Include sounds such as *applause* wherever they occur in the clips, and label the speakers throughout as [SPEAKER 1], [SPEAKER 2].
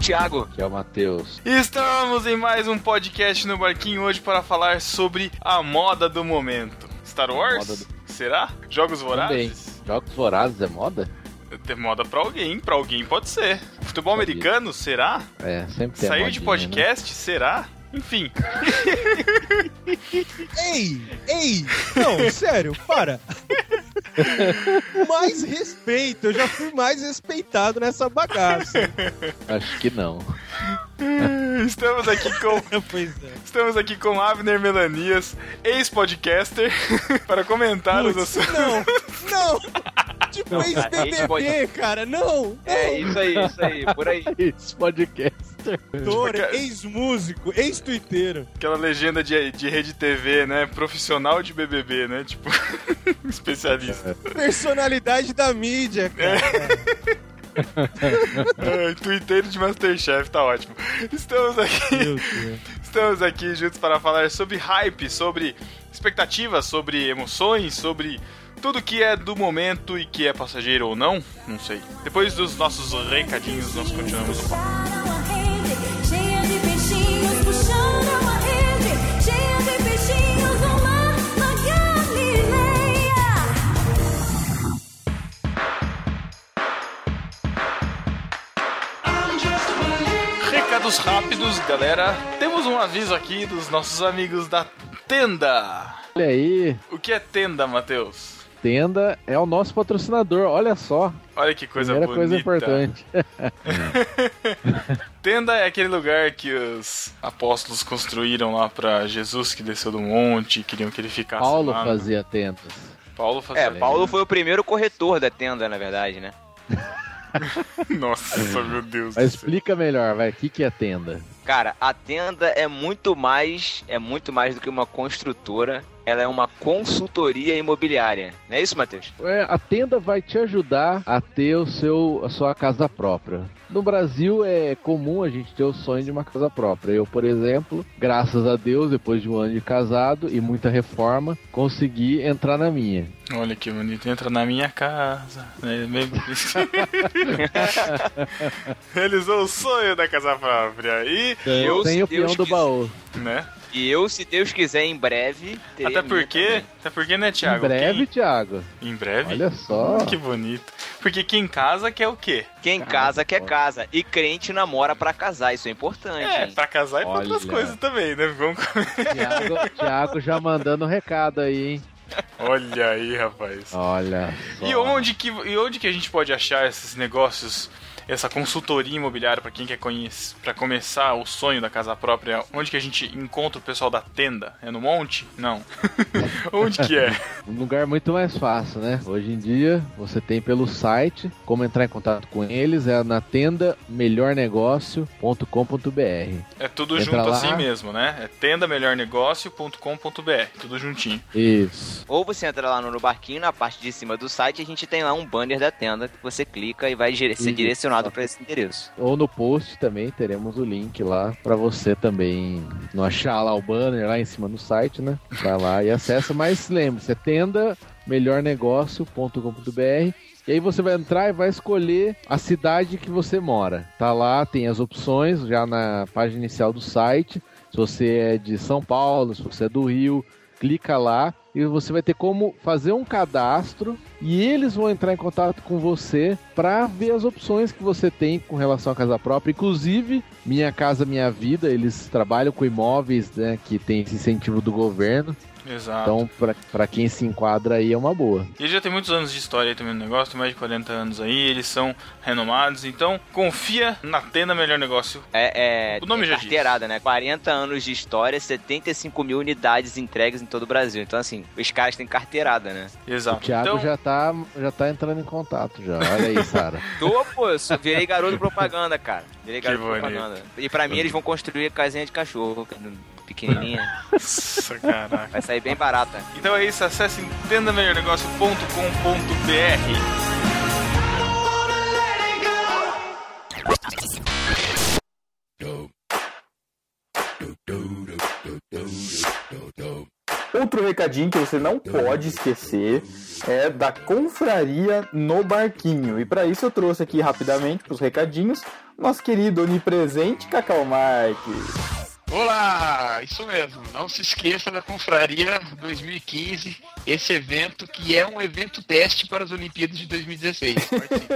[SPEAKER 1] Thiago.
[SPEAKER 2] Aqui é o Matheus.
[SPEAKER 3] Estamos em mais um podcast no Barquinho hoje para falar sobre a moda do momento. Star Wars?
[SPEAKER 2] Moda
[SPEAKER 3] Será? Jogos
[SPEAKER 2] Também.
[SPEAKER 3] vorazes?
[SPEAKER 2] Jogos vorazes é moda?
[SPEAKER 3] Tem moda pra alguém, pra alguém pode ser. Futebol
[SPEAKER 2] Sabia.
[SPEAKER 3] americano? Será?
[SPEAKER 2] É, sempre tem a
[SPEAKER 3] Saiu de
[SPEAKER 2] né?
[SPEAKER 3] podcast? Será? Enfim. *laughs*
[SPEAKER 4] Ei, ei, não, sério, para. *laughs* mais respeito, eu já fui mais respeitado nessa bagaça.
[SPEAKER 2] Acho que não.
[SPEAKER 3] Estamos aqui com *laughs*
[SPEAKER 4] pois é.
[SPEAKER 3] Estamos aqui com Avner Melanias, ex-podcaster, *laughs* para comentar os assuntos.
[SPEAKER 4] não, não. Tipo ex-BBB, cara, não.
[SPEAKER 1] É isso aí, isso aí, por aí. *laughs*
[SPEAKER 3] Tipo,
[SPEAKER 4] ex-músico, ex-tuiteiro.
[SPEAKER 3] Aquela legenda de, de rede TV, né? Profissional de BBB, né? Tipo, especialista.
[SPEAKER 4] Personalidade da mídia, cara. *laughs*
[SPEAKER 3] Ai, Twitteiro de Masterchef, tá ótimo. Estamos aqui, *laughs* estamos aqui juntos para falar sobre hype, sobre expectativas, sobre emoções, sobre tudo que é do momento e que é passageiro ou não. Não sei. Depois dos nossos recadinhos, nós continuamos o papo. Recados rápidos, galera. Temos um aviso aqui dos nossos amigos da Tenda.
[SPEAKER 2] Olha aí,
[SPEAKER 3] O que é Tenda, Matheus?
[SPEAKER 2] Tenda é o nosso patrocinador, olha só.
[SPEAKER 3] Olha que coisa
[SPEAKER 2] Primeira
[SPEAKER 3] bonita.
[SPEAKER 2] coisa importante. *laughs*
[SPEAKER 3] Tenda é aquele lugar que os apóstolos construíram lá pra Jesus que desceu do monte, queriam que ele ficasse
[SPEAKER 2] Paulo
[SPEAKER 3] lá.
[SPEAKER 2] fazia tendas.
[SPEAKER 3] Paulo fazia.
[SPEAKER 1] É, Paulo foi o primeiro corretor da tenda, na verdade, né? *laughs*
[SPEAKER 3] Nossa, meu Deus.
[SPEAKER 2] Mas explica melhor, vai, o que, que é tenda?
[SPEAKER 1] Cara, a tenda é muito mais, é muito mais do que uma construtora. Ela é uma consultoria imobiliária. Não é isso, Matheus?
[SPEAKER 2] É, a tenda vai te ajudar a ter o seu, a sua casa própria. No Brasil é comum a gente ter o sonho de uma casa própria. Eu, por exemplo, graças a Deus, depois de um ano de casado e muita reforma, consegui entrar na minha.
[SPEAKER 3] Olha que bonito. Entra na minha casa. É meio- *laughs* Realizou o sonho da casa própria. E,
[SPEAKER 1] Eu,
[SPEAKER 2] Sem
[SPEAKER 1] se
[SPEAKER 2] o peão do
[SPEAKER 1] quiser-
[SPEAKER 2] baú.
[SPEAKER 1] né? E eu, se Deus quiser, em breve.
[SPEAKER 3] Até porque, até porque, né, Thiago?
[SPEAKER 2] em breve,
[SPEAKER 3] Quem-
[SPEAKER 2] Thiago.
[SPEAKER 3] Em breve?
[SPEAKER 2] Olha só.
[SPEAKER 3] Que bonito. Porque quem casa quer o quê?
[SPEAKER 1] Quem
[SPEAKER 2] Cara,
[SPEAKER 1] casa quer
[SPEAKER 2] pô.
[SPEAKER 1] casa. E crente namora pra casar. Isso é importante.
[SPEAKER 3] É,
[SPEAKER 1] hein?
[SPEAKER 3] pra casar e pra outras
[SPEAKER 2] Olha.
[SPEAKER 3] coisas também, né? Vamos...
[SPEAKER 2] Thiago, *laughs* Thiago já mandando recado aí, hein?
[SPEAKER 3] Olha aí, rapaz.
[SPEAKER 2] Olha só.
[SPEAKER 3] E onde, que, e onde que a gente pode achar esses negócios, essa consultoria imobiliária para quem quer conhecer, para começar o sonho da casa própria? Onde que a gente encontra o pessoal da tenda? É no monte? Não. *laughs* onde que é?
[SPEAKER 2] Um lugar muito mais fácil, né? Hoje em dia, você tem pelo site como entrar em contato com eles, é na tenda melhornegócio.com.br.
[SPEAKER 3] É tudo
[SPEAKER 2] Entra
[SPEAKER 3] junto
[SPEAKER 2] lá.
[SPEAKER 3] assim mesmo, né? É tendamelhornegócio.com.br, tudo juntinho.
[SPEAKER 2] Isso.
[SPEAKER 1] Ou você entra lá no, no barquinho, na parte de cima do site, a gente tem lá um banner da tenda que você clica e vai dire- ser
[SPEAKER 2] Isso.
[SPEAKER 1] Direcionado para esse endereço.
[SPEAKER 2] Ou no post também teremos o link lá para você também não achar lá o banner lá em cima no site, né? Vai lá e acessa, mas lembre-se, é tenda melhornegócio.com.br e aí você vai entrar e vai escolher a cidade que você mora. Tá lá, tem as opções já na página inicial do site. Se você é de São Paulo, se você é do Rio, clica lá e você vai ter como fazer um cadastro e eles vão entrar em contato com você para ver as opções que você tem com relação à casa própria. Inclusive, Minha Casa Minha Vida, eles trabalham com imóveis né, que tem esse incentivo do governo.
[SPEAKER 3] Exato.
[SPEAKER 2] Então, para quem se enquadra aí, é uma boa.
[SPEAKER 3] E já tem muitos anos de história aí também no negócio, tem mais de 40 anos aí, eles são renomados, então confia na Tenda Melhor Negócio.
[SPEAKER 1] É, é
[SPEAKER 3] O nome
[SPEAKER 1] é
[SPEAKER 3] já diz.
[SPEAKER 1] carteirada, né? 40 anos de história, 75 mil unidades entregues em todo o Brasil. Então, assim, os caras têm carteirada, né?
[SPEAKER 2] O
[SPEAKER 3] Exato.
[SPEAKER 2] Thiago
[SPEAKER 3] então,
[SPEAKER 2] já, tá, já tá entrando em contato já. Olha aí, Sara. *laughs*
[SPEAKER 1] Tô, pô, eu virei garoto propaganda, cara. Virei garoto propaganda. E pra mim, eles vão construir casinha de cachorro, pequenininha.
[SPEAKER 3] Nossa, caraca.
[SPEAKER 1] Vai sair bem barata.
[SPEAKER 3] Então é isso, acesse tendamelhornegócio.com.br.
[SPEAKER 5] Outro recadinho que você não pode esquecer é da confraria no barquinho. E para isso eu trouxe aqui rapidamente para os recadinhos nosso querido onipresente Cacau Marques.
[SPEAKER 6] Olá, isso mesmo. Não se esqueça da Confraria 2015, esse evento que é um evento teste para as Olimpíadas de 2016. Participe.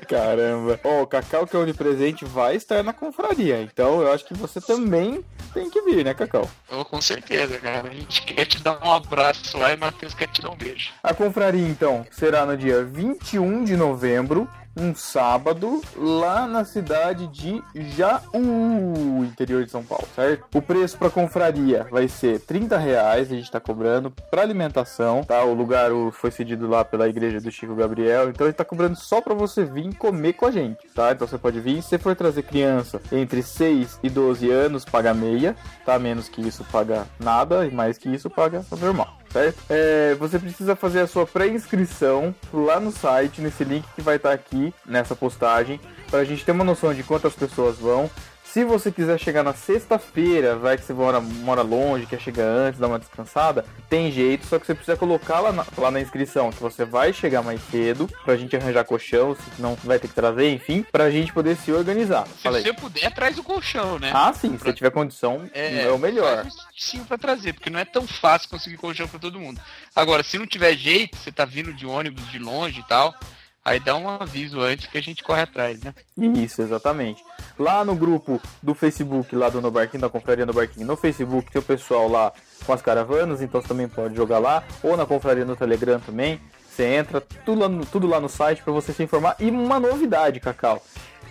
[SPEAKER 6] *laughs*
[SPEAKER 5] Caramba. Ó, o Cacau que é onipresente vai estar na confraria. Então eu acho que você também tem que vir, né, Cacau?
[SPEAKER 6] Oh, com certeza, cara. A gente quer te dar um abraço lá e Matheus quer te dar um beijo.
[SPEAKER 5] A confraria, então, será no dia 21 de novembro, um sábado, lá na cidade de Jaú, interior de São Paulo, certo? O preço para confraria vai ser 30 reais, a gente tá cobrando para alimentação, tá? O lugar foi cedido lá pela igreja do Chico Gabriel, então a gente tá cobrando só para você vir comer com a gente, tá? Então você pode vir, se for trazer criança entre 6 e 12 anos, paga meia, tá? Menos que isso, paga nada, e mais que isso, paga normal certo? É, você precisa fazer a sua pré-inscrição lá no site, nesse link que vai estar aqui nessa postagem, para a gente ter uma noção de quantas pessoas vão. Se você quiser chegar na sexta-feira, vai que você mora, mora longe, quer chegar antes, dar uma descansada, tem jeito, só que você precisa colocar lá na, lá na inscrição que você vai chegar mais cedo, pra gente arranjar colchão, senão vai ter que trazer, enfim, pra gente poder se organizar.
[SPEAKER 6] Se
[SPEAKER 5] Fala aí.
[SPEAKER 6] você puder, traz o colchão, né?
[SPEAKER 5] Ah, sim, se você tiver condição, é, o melhor.
[SPEAKER 6] Sim, pra trazer, porque não é tão fácil conseguir colchão pra todo mundo. Agora, se não tiver jeito, você tá vindo de ônibus de longe e tal, aí dá um aviso antes que a gente corre atrás, né?
[SPEAKER 5] Isso, exatamente. Lá no grupo do Facebook, lá do No Barquinho, da Confraria No Barquinho, no Facebook tem o pessoal lá com as caravanas, então você também pode jogar lá, ou na Confraria no Telegram também. Você entra, tudo lá no, tudo lá no site para você se informar. E uma novidade, Cacau.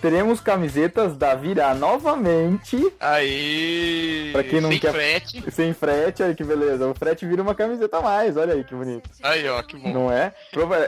[SPEAKER 5] Teremos camisetas da Virá novamente,
[SPEAKER 6] Aí.
[SPEAKER 5] Pra quem não
[SPEAKER 6] sem
[SPEAKER 5] quer-
[SPEAKER 6] frete.
[SPEAKER 5] sem frete, olha que beleza. O frete vira uma camiseta a mais, olha aí que bonito.
[SPEAKER 6] Aí, ó, que bom.
[SPEAKER 5] Não é?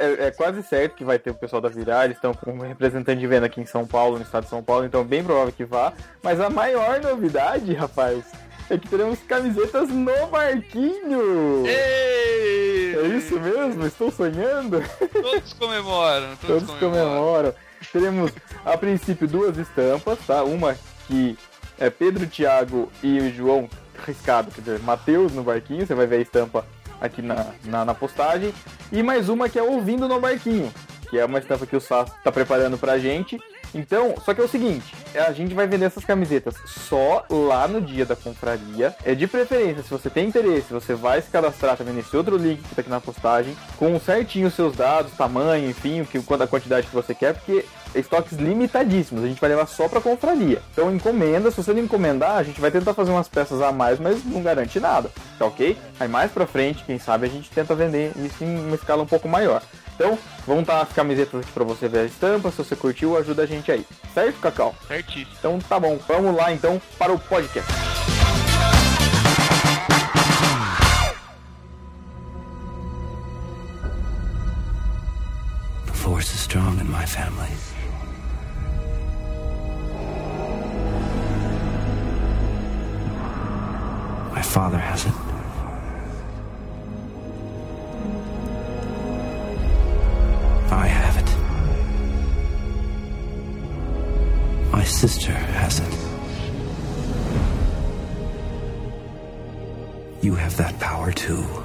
[SPEAKER 5] É, é quase certo que vai ter o pessoal da Virar, eles estão com um representante de venda aqui em São Paulo, no estado de São Paulo, então bem provável que vá. Mas a maior novidade, rapaz, é que teremos camisetas no barquinho!
[SPEAKER 6] Ei!
[SPEAKER 5] É isso mesmo? Estou sonhando?
[SPEAKER 6] Todos comemoram, todos,
[SPEAKER 5] Todos comemoram. Teremos, a princípio, duas estampas, tá? Uma que é Pedro, Thiago e o João riscado, quer dizer, Matheus no barquinho, você vai ver a estampa aqui na, na, na postagem. E mais uma que é Ouvindo no Barquinho, que é uma estampa que o Sá tá preparando pra gente. Então, só que é o seguinte, a gente vai vender essas camisetas só lá no dia da confraria. É de preferência, se você tem interesse, você vai se cadastrar também nesse outro link que tá aqui na postagem, com certinho os seus dados, tamanho, enfim, o que, a quantidade que você quer, porque estoques limitadíssimos, a gente vai levar só pra confraria. Então encomenda, se você não encomendar, a gente vai tentar fazer umas peças a mais, mas não garante nada, tá ok? Aí mais pra frente, quem sabe a gente tenta vender isso em uma escala um pouco maior. Então, vão estar as camisetas aqui pra você ver a estampa, se você curtiu, ajuda a gente aí. Certo, Cacau?
[SPEAKER 6] Certíssimo.
[SPEAKER 5] Então tá bom, vamos lá então para o podcast.
[SPEAKER 7] The force is strong in my family. My father has it. I have it. My sister has it. You have that power too.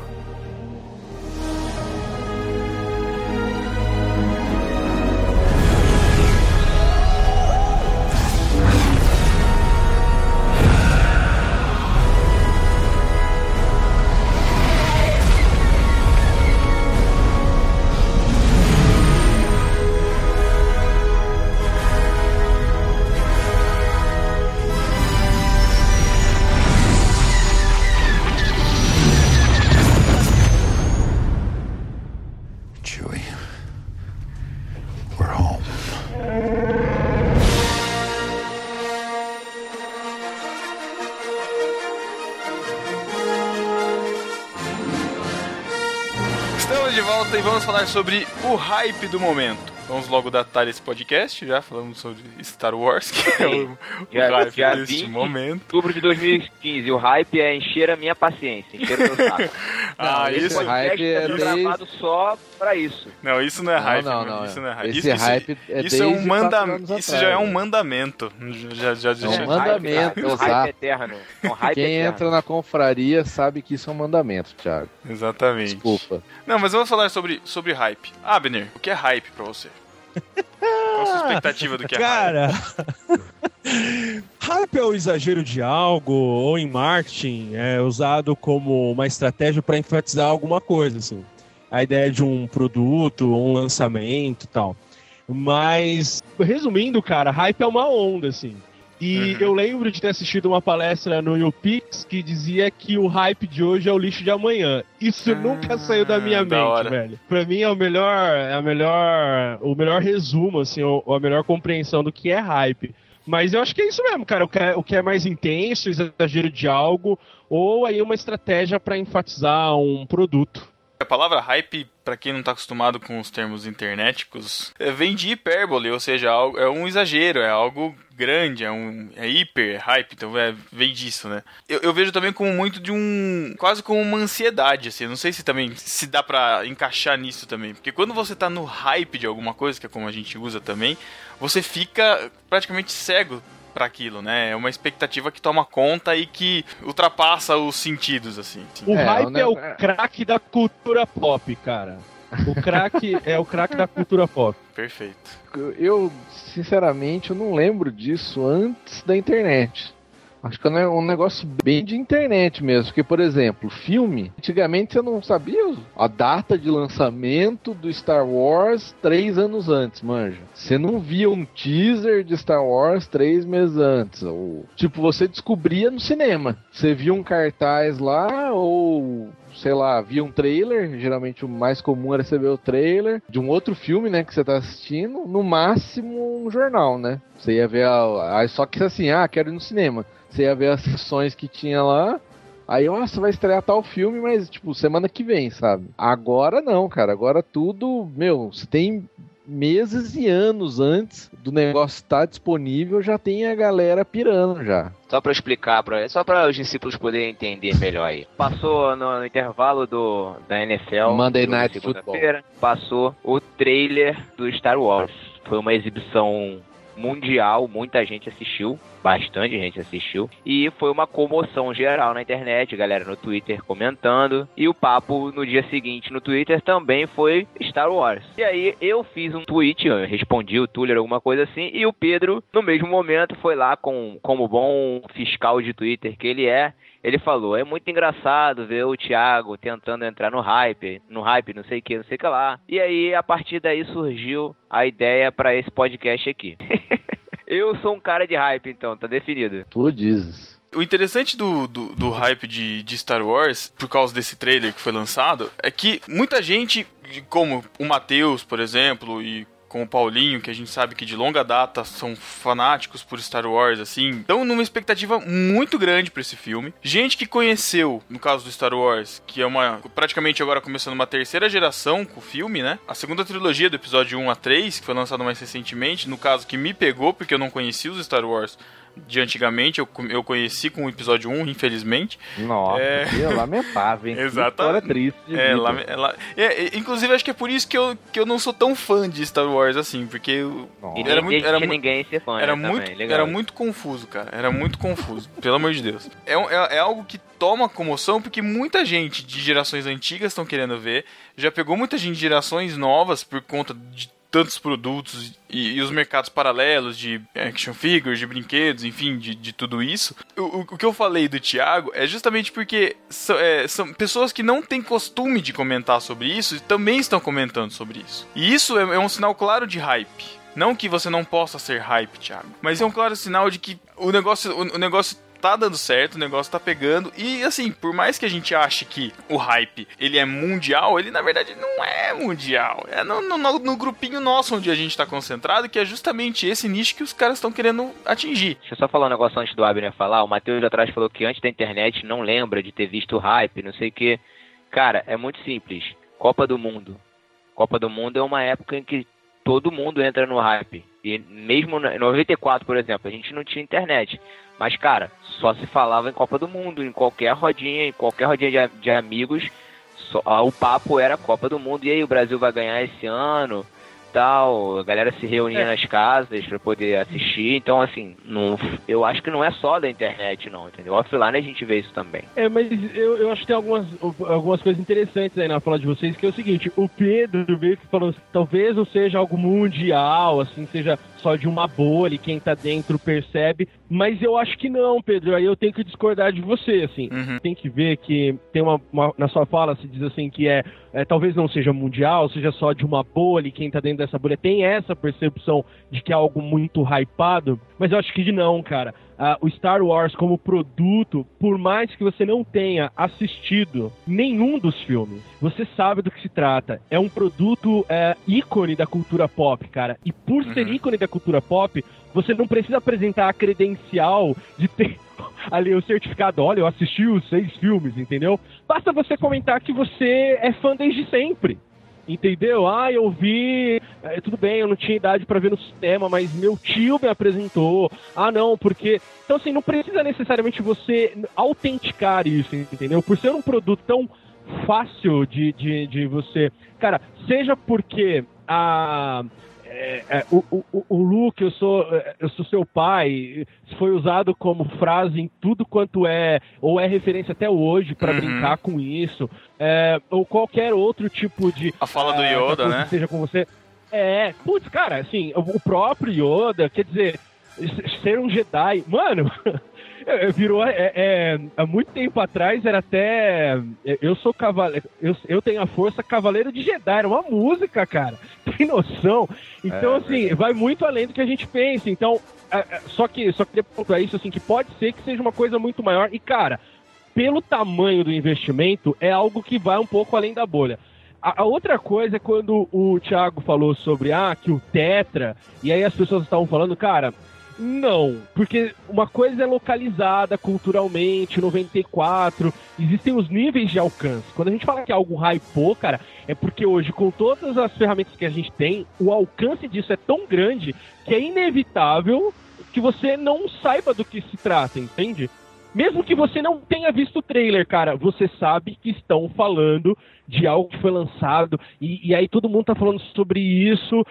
[SPEAKER 3] Falar sobre o hype do momento. Vamos logo datar esse podcast, já falamos sobre Star Wars, que é o, o
[SPEAKER 1] Já,
[SPEAKER 3] hype
[SPEAKER 1] dia
[SPEAKER 3] deste
[SPEAKER 1] 20
[SPEAKER 3] momento.
[SPEAKER 1] outubro de 2015. O hype é encher a minha paciência, encher o meu saco. *laughs*
[SPEAKER 3] Ah, isso,
[SPEAKER 1] podcast
[SPEAKER 2] hype é
[SPEAKER 1] tá
[SPEAKER 2] desde-
[SPEAKER 1] gravado só pra isso.
[SPEAKER 3] não, isso não é hype,
[SPEAKER 2] não,
[SPEAKER 3] mano,
[SPEAKER 2] não,
[SPEAKER 3] isso
[SPEAKER 2] é.
[SPEAKER 3] não é hype.
[SPEAKER 2] Esse
[SPEAKER 3] isso, isso-
[SPEAKER 2] hype é
[SPEAKER 3] isso é um
[SPEAKER 2] desde anos
[SPEAKER 3] isso já é um mandamento. Já, já, já,
[SPEAKER 2] É um
[SPEAKER 3] já-
[SPEAKER 2] mandamento,
[SPEAKER 1] É um hype eterno. É um hype
[SPEAKER 2] Quem
[SPEAKER 1] eterno.
[SPEAKER 2] entra na confraria sabe que isso é um mandamento, Thiago.
[SPEAKER 3] Exatamente.
[SPEAKER 2] Desculpa.
[SPEAKER 3] Não, mas vamos falar sobre, sobre hype. Abner, o que é hype pra você? Qual a sua expectativa do que é *laughs* hype?
[SPEAKER 4] Cara, *laughs* hype é o exagero de algo, ou em marketing é usado como uma estratégia para enfatizar alguma coisa, assim. A ideia de um produto, um lançamento e tal. Mas, resumindo, cara, hype é uma onda, assim. E
[SPEAKER 3] Uhum.
[SPEAKER 4] eu lembro de ter assistido uma palestra no YouPix que dizia que o hype de hoje é o lixo de amanhã. Isso
[SPEAKER 3] Ah,
[SPEAKER 4] nunca saiu da minha
[SPEAKER 3] da
[SPEAKER 4] mente,
[SPEAKER 3] hora.
[SPEAKER 4] velho. Pra mim é o melhor, é a melhor, o melhor resumo, assim, ou, a melhor compreensão do que é hype. Mas eu acho que é isso mesmo, cara. O que é, o que é mais intenso, exagero de algo, ou aí uma estratégia pra enfatizar um produto.
[SPEAKER 3] A palavra hype, pra quem não tá acostumado com os termos internéticos, é, vem de hipérbole, ou seja, algo- é um exagero, é algo grande, é um é hiper, é hype, então é, vem disso, né? Eu, eu vejo também como muito de um, quase como uma ansiedade, assim, eu não sei se também se dá pra encaixar nisso também, porque quando você tá no hype de alguma coisa, que é como a gente usa também, você fica praticamente cego pra aquilo, né? É uma expectativa que toma conta e que ultrapassa os sentidos, assim.
[SPEAKER 4] O
[SPEAKER 2] É,
[SPEAKER 4] hype
[SPEAKER 2] o ne-
[SPEAKER 4] é o craque da cultura pop, cara. O craque é o craque da cultura pop.
[SPEAKER 3] Perfeito.
[SPEAKER 2] Eu, sinceramente, eu não lembro disso antes da internet. Acho que é um negócio bem de internet mesmo. Porque, por exemplo, filme, antigamente você não sabia a data de lançamento do Star Wars três anos antes, manja. Você não via um teaser de Star Wars três meses antes. Ou, tipo, você descobria no cinema. Você via um cartaz lá, ou sei lá, via um trailer, geralmente o mais comum era você ver o trailer de um outro filme, né, que você tá assistindo, no máximo um jornal, né? Você ia ver a, a- só que assim, ah, quero ir no cinema. Você ia ver as *laughs* sessões que tinha lá, Aí, nossa, vai estrear tal filme, mas, tipo, semana que vem, sabe? Agora não, cara. Agora tudo, meu, você tem meses e anos antes do negócio estar disponível, já tem a galera pirando já.
[SPEAKER 1] Só pra explicar, pra, só para os discípulos poderem entender melhor aí. Passou no, no intervalo do, da NFL.
[SPEAKER 2] Monday Night
[SPEAKER 1] segunda-feira, Passou o trailer do Star Wars. Foi uma exibição mundial, muita gente assistiu, bastante gente assistiu, e foi uma comoção geral na internet, galera no Twitter comentando, e o papo no dia seguinte no Twitter também foi Star Wars. E aí eu fiz um tweet, respondi o Tuller alguma coisa assim, e o Pedro, no mesmo momento, foi lá com como bom fiscal de Twitter que ele é, ele falou, é muito engraçado ver o Thiago tentando entrar no hype, no hype, não sei o que, não sei o que lá. E aí, a partir daí surgiu a ideia pra esse podcast aqui. *laughs* Eu sou um cara de hype, então, tá definido.
[SPEAKER 2] Tu dizes.
[SPEAKER 3] O interessante do, do, do hype de, de Star Wars, por causa desse trailer que foi lançado, é que muita gente, como o Matheus, por exemplo, e com o Paulinho, que a gente sabe que de longa data são fanáticos por Star Wars, assim, estão numa expectativa muito grande pra esse filme. Gente que conheceu, no caso do Star Wars, que é uma praticamente agora começando uma terceira geração com o filme, né? A segunda trilogia do episódio 1 a 3, que foi lançado mais recentemente, no caso que me pegou, porque eu não conhecia os Star Wars de antigamente, eu, eu conheci com o episódio 1, infelizmente.
[SPEAKER 2] Nossa,
[SPEAKER 3] É.
[SPEAKER 2] que lamentável, hein? *laughs* Que
[SPEAKER 3] Exatamente.
[SPEAKER 2] Triste
[SPEAKER 3] É, lá, é, lá- é, é, inclusive acho que é por isso que eu, que eu não sou tão fã de Star Wars assim, porque eu-
[SPEAKER 2] Nossa.
[SPEAKER 3] Era muito, era,
[SPEAKER 1] ninguém ser fã,
[SPEAKER 3] era muito,
[SPEAKER 1] também. Legal.
[SPEAKER 3] era muito confuso, cara. Era muito confuso, pelo amor de Deus. É, é, é algo que toma comoção porque muita gente de gerações antigas estão querendo ver. Já pegou muita gente de gerações novas por conta de tantos produtos e, e os mercados paralelos de action figures, de brinquedos, enfim, de, de tudo isso. O, o- que eu falei do Thiago é justamente porque são, é, são pessoas que não têm costume de comentar sobre isso e também estão comentando sobre isso. E isso é, é um sinal claro de hype. Não que você não possa ser hype, Thiago, mas é um claro sinal de que o negócio, o, o negócio tá dando certo, o negócio tá pegando. E assim, por mais que a gente ache que o hype ele é mundial, ele na verdade não é mundial. É no, no- no- grupinho nosso onde a gente tá concentrado, que é justamente esse nicho que os caras estão querendo atingir.
[SPEAKER 1] Deixa eu só falar um negócio antes do Abner falar. O Matheus atrás falou que antes da internet não lembra de ter visto hype, não sei o que. Cara, é muito simples. Copa do Mundo. Copa do Mundo é uma época em que todo mundo entra no hype. E mesmo em 94, por exemplo, a gente não tinha internet. Mas, cara, só se falava em Copa do Mundo, em qualquer rodinha, em qualquer rodinha de, de amigos, só- ah, o papo era Copa do Mundo. E aí, o Brasil vai ganhar esse ano? Tal, a galera se reunia
[SPEAKER 4] É.
[SPEAKER 1] nas casas pra poder assistir. Então, assim, não, eu acho que não é só da internet, não, entendeu? Offline a gente vê isso também.
[SPEAKER 4] É, mas eu, eu acho que tem algumas, algumas coisas interessantes aí na fala de vocês, que é o seguinte, o Pedro veio que falou, talvez não seja algo mundial, assim, seja só de uma bolha, e quem tá dentro percebe, mas eu acho que não, Pedro, aí eu tenho que discordar de você, assim.
[SPEAKER 3] Uhum.
[SPEAKER 4] Tem que ver que tem uma, uma- na sua fala se diz assim que é, é, talvez não seja mundial, seja só de uma bolha, e quem tá dentro dessa bolha tem essa percepção de que é algo muito hypado, mas eu acho que não, cara. Ah, o Star Wars como produto, por mais que você não tenha assistido nenhum dos filmes, você sabe do que se trata. É um produto é, ícone da cultura pop, cara. E por ser
[SPEAKER 3] Uhum.
[SPEAKER 4] ícone da cultura pop, você não precisa apresentar a credencial de ter *laughs* ali o certificado. Olha, eu assisti os seis filmes, entendeu? Basta você comentar que você é fã desde sempre. Entendeu? Ah, eu vi. é, tudo bem, eu não tinha idade pra ver no cinema, mas meu tio me apresentou. Ah, não, porque. Então, assim, não precisa necessariamente você autenticar isso, entendeu? Por ser um produto tão fácil de, de, de você. Cara, seja porque a. é, é, o, o, o Luke, eu sou, é, eu sou seu pai, foi usado como frase em tudo quanto é, ou é referência até hoje pra
[SPEAKER 3] Uhum.
[SPEAKER 4] brincar com isso, é, ou qualquer outro tipo de.
[SPEAKER 3] A fala do
[SPEAKER 4] ah,
[SPEAKER 3] Yoda, né?
[SPEAKER 4] Seja com você. É, putz, cara, assim, o próprio Yoda, quer dizer, ser um Jedi, mano. *laughs* é, Virou é, é, há muito tempo atrás era até é, eu sou cavaleiro eu, eu tenho a força cavaleiro de Jedi era uma música cara *laughs* tem noção? Então
[SPEAKER 2] É,
[SPEAKER 4] assim vai muito além do que a gente pensa então é, é, só que só queria pontuar isso assim que pode ser que seja uma coisa muito maior e cara pelo tamanho do investimento é algo que vai um pouco além da bolha. A, a outra coisa é quando o Thiago falou sobre ah, que o Tetra, e aí as pessoas estavam falando, cara, não, porque uma coisa é localizada culturalmente, 94, existem os níveis de alcance. Quando a gente fala que algo hypou, cara, é porque hoje, com todas as ferramentas que a gente tem, o alcance disso é tão grande que é inevitável que você não saiba do que se trata, entende? Mesmo que você não tenha visto o trailer, cara, você sabe que estão falando de algo que foi lançado, e, e aí todo mundo tá falando sobre isso.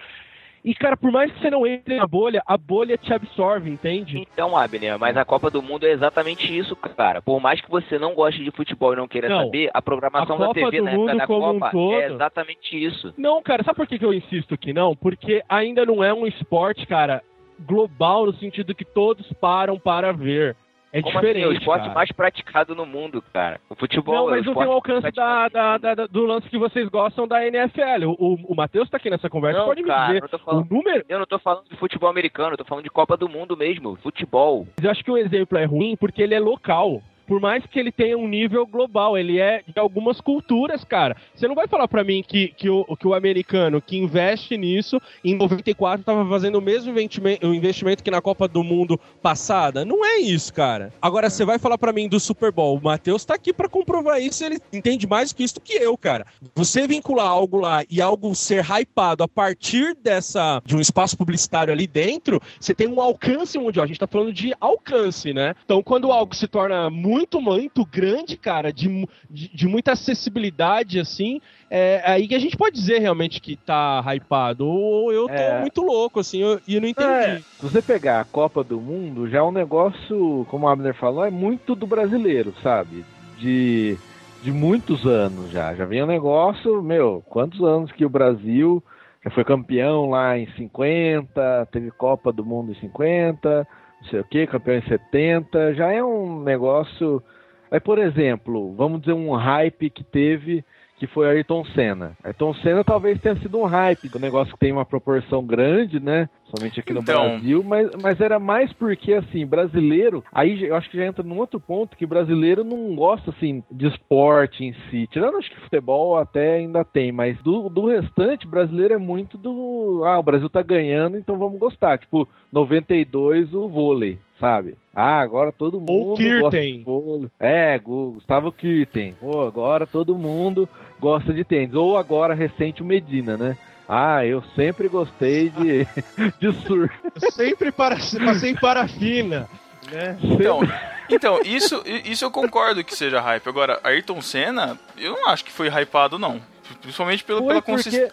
[SPEAKER 4] E, cara, por mais que você não entre na bolha, a bolha te absorve, entende?
[SPEAKER 1] Então, Abner, mas a Copa do Mundo é exatamente isso, cara. Por mais que você não goste de futebol e não queira
[SPEAKER 4] Não.
[SPEAKER 1] saber, a programação
[SPEAKER 4] A
[SPEAKER 1] da
[SPEAKER 4] Copa
[SPEAKER 1] TV na época da
[SPEAKER 4] como um
[SPEAKER 1] Copa
[SPEAKER 4] todo-
[SPEAKER 1] é exatamente isso.
[SPEAKER 4] Não, cara, sabe por que eu insisto que não? Porque ainda não é um esporte, cara, global no sentido que todos param para ver. É
[SPEAKER 1] Como
[SPEAKER 4] diferente.
[SPEAKER 1] assim? É o esporte
[SPEAKER 4] cara.
[SPEAKER 1] mais praticado no mundo, cara. O futebol
[SPEAKER 4] Não,
[SPEAKER 1] é
[SPEAKER 4] mas
[SPEAKER 1] o
[SPEAKER 4] não tem o alcance da, da- da- do lance que vocês gostam da NFL. O, o, o Matheus tá aqui nessa conversa,
[SPEAKER 1] Não,
[SPEAKER 4] pode me
[SPEAKER 1] cara,
[SPEAKER 4] dizer.
[SPEAKER 1] eu não tô
[SPEAKER 4] O
[SPEAKER 1] falando.
[SPEAKER 4] número.
[SPEAKER 1] Eu não tô falando de futebol americano, eu tô falando de Copa do Mundo mesmo. Futebol.
[SPEAKER 4] Eu acho que o exemplo é ruim porque ele é local. Por mais que ele tenha um nível global, ele é de algumas culturas, cara. Você não vai falar pra mim que, que, o, que o americano que investe nisso, em 94, tava fazendo o mesmo investimento, o investimento que na Copa do Mundo passada. Não é isso, cara. Agora, você vai falar pra mim do Super Bowl. O Matheus tá aqui pra comprovar isso, ele entende mais que isso que eu, cara. Você vincular algo lá e algo ser hypado a partir dessa de um espaço publicitário ali dentro, você tem um alcance mundial. A gente tá falando de alcance, né? Então, quando algo se torna muito, muito grande, cara, de, de, de muita acessibilidade, assim, é aí que a gente pode dizer realmente que tá hypado. Ou eu tô
[SPEAKER 2] É.
[SPEAKER 4] muito louco, assim, eu- e eu não entendi.
[SPEAKER 2] É, se você pegar a Copa do Mundo, já é um negócio, como o Abner falou, é muito do brasileiro, sabe? De, de muitos anos já. Já vem um negócio, meu, quantos anos que o Brasil já foi campeão lá em 50, teve Copa do Mundo em 50, não sei o que, campeão em 70, já é um negócio. Aí, por exemplo, vamos dizer um hype que teve que foi Ayrton Senna. Ayrton Senna talvez tenha sido um hype, o negócio que tem uma proporção grande, né? Somente aqui no
[SPEAKER 3] Então.
[SPEAKER 2] Brasil, mas, mas era mais porque, assim, brasileiro, aí eu acho que já entra num outro ponto, que brasileiro não gosta, assim, de esporte em si. Tirando, acho que futebol até ainda tem, mas do, do restante, brasileiro é muito do, ah, o Brasil tá ganhando, então vamos gostar. Tipo, 92, o vôlei, sabe? Ah, agora todo mundo
[SPEAKER 4] Ou
[SPEAKER 2] gosta
[SPEAKER 4] Kirten.
[SPEAKER 2] de vôlei. É, Gu- Gustavo Kirten. Pô, agora todo mundo gosta de tênis. Ou agora, recente, o Medina, né? Ah, eu sempre gostei de, *laughs* de surf.
[SPEAKER 4] Sempre para, passei parafina. Né?
[SPEAKER 3] Então, então isso, isso eu concordo que seja hype. Agora, Ayrton Senna, eu não acho que foi hypado, não. Principalmente
[SPEAKER 2] Foi
[SPEAKER 3] pela
[SPEAKER 2] porque-
[SPEAKER 3] consistência.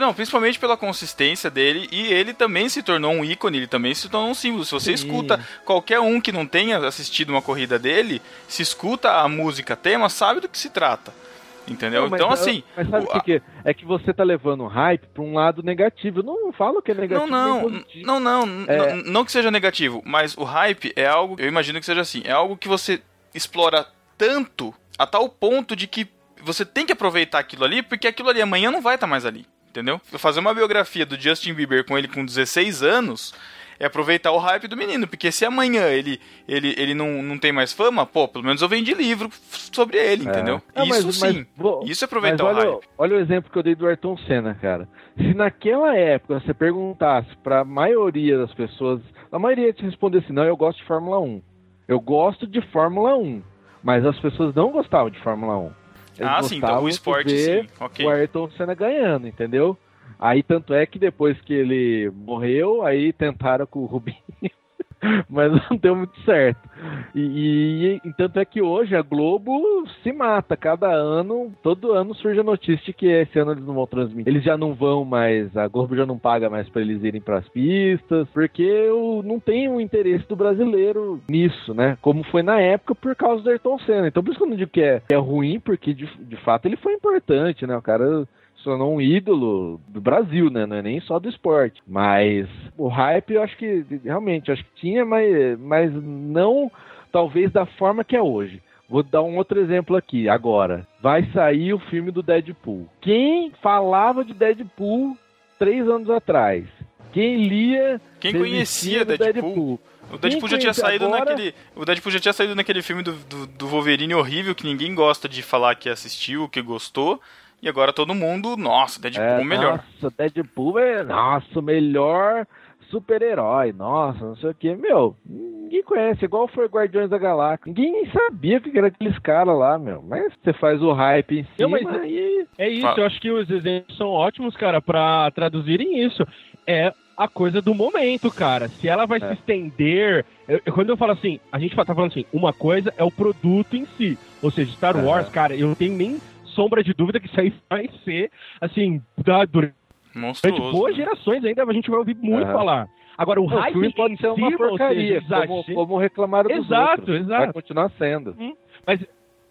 [SPEAKER 3] Não, principalmente pela consistência dele, e ele também se tornou um ícone, ele também se tornou um símbolo. Se você
[SPEAKER 2] Sim.
[SPEAKER 3] escuta qualquer um que não tenha assistido uma corrida dele, se escuta a música tema, sabe do que se trata. Entendeu?
[SPEAKER 2] Não, mas
[SPEAKER 3] então, assim.
[SPEAKER 2] Mas sabe
[SPEAKER 3] o-
[SPEAKER 2] que, que é? É que você tá levando o hype pra um lado negativo. Eu não falo que é
[SPEAKER 3] Não,
[SPEAKER 2] negativo.
[SPEAKER 3] não, não, não, n-
[SPEAKER 2] É.
[SPEAKER 3] n- não que seja negativo, mas o hype é algo, eu imagino que seja assim, é algo que você explora tanto a tal ponto de que você tem que aproveitar aquilo ali, porque aquilo ali amanhã não vai estar mais ali, entendeu? Fazer uma biografia do Justin Bieber com ele com 16 anos é aproveitar o hype do menino, porque se amanhã ele, ele, ele não, não tem mais fama, pô, pelo menos eu vendi livro sobre ele, entendeu?
[SPEAKER 2] Ah, mas-
[SPEAKER 3] Isso
[SPEAKER 2] mas
[SPEAKER 3] sim,
[SPEAKER 2] vou-
[SPEAKER 3] isso é aproveitar
[SPEAKER 2] Mas
[SPEAKER 3] o
[SPEAKER 2] olha,
[SPEAKER 3] hype.
[SPEAKER 2] olha o exemplo que eu dei do Ayrton Senna, cara. Se naquela época você perguntasse pra maioria das pessoas, a maioria te respondesse, não, eu gosto de Fórmula 1. Eu gosto de Fórmula 1. Mas as pessoas não gostavam de Fórmula 1. Eles
[SPEAKER 3] Ah, sim, então o esporte sim, ok.
[SPEAKER 2] o Ayrton Senna ganhando, entendeu? Aí tanto é que depois que ele morreu, aí tentaram com o Rubinho, *laughs* mas não deu muito certo. E, e- e tanto é que hoje a Globo se mata cada ano, todo ano surge a notícia de que esse ano eles não vão transmitir. Eles já não vão mais, a Globo já não paga mais para eles irem para as pistas, porque não tem o interesse do brasileiro nisso, né? Como foi na época por causa do Ayrton Senna. Então por isso que eu não digo que é, é ruim, porque de, de fato ele foi importante, né? O cara tornou um ídolo do Brasil, né? Não é nem só do esporte. Mas o hype eu acho que realmente acho que tinha, mas, mas não talvez da forma que é hoje. Vou dar um outro exemplo aqui agora. Vai sair o filme do Deadpool. Quem falava de Deadpool três anos atrás? Quem lia
[SPEAKER 3] Quem conhecia
[SPEAKER 2] do
[SPEAKER 3] Deadpool? O Deadpool já tinha saído
[SPEAKER 2] agora?
[SPEAKER 3] naquele. O Deadpool já tinha saído naquele filme do, do, do Wolverine horrível que ninguém gosta de falar que assistiu, que gostou. E agora todo mundo, nossa, Deadpool
[SPEAKER 2] É,
[SPEAKER 3] melhor.
[SPEAKER 2] Nossa, Deadpool é nossa, o melhor super-herói. Nossa, não sei o que. Meu, ninguém conhece. Igual foi Guardiões da Galáxia. Ninguém nem sabia o que era aqueles caras lá, meu. Mas você faz o hype em
[SPEAKER 4] Não,
[SPEAKER 2] cima
[SPEAKER 4] mas-
[SPEAKER 2] e...
[SPEAKER 4] É isso,
[SPEAKER 3] Fala.
[SPEAKER 4] eu acho que os exemplos são ótimos, cara, pra traduzirem isso. É a coisa do momento, cara. Se ela vai
[SPEAKER 2] É.
[SPEAKER 4] se estender. eu- eu- quando eu falo assim, a gente tá falando assim, uma coisa é o produto em si. Ou seja, Star. Wars, cara, eu não tenho nem sombra de dúvida que isso aí vai ser, assim, da, durante
[SPEAKER 3] Monstruoso.
[SPEAKER 4] boas
[SPEAKER 3] né?
[SPEAKER 4] gerações ainda, a gente vai ouvir muito
[SPEAKER 2] Aham.
[SPEAKER 4] falar. Agora, o
[SPEAKER 2] O
[SPEAKER 4] hype
[SPEAKER 2] filme pode ser uma porcaria,
[SPEAKER 4] seja,
[SPEAKER 2] como, como reclamaram dos
[SPEAKER 4] Exato,
[SPEAKER 2] outros.
[SPEAKER 4] exato.
[SPEAKER 2] Vai continuar sendo.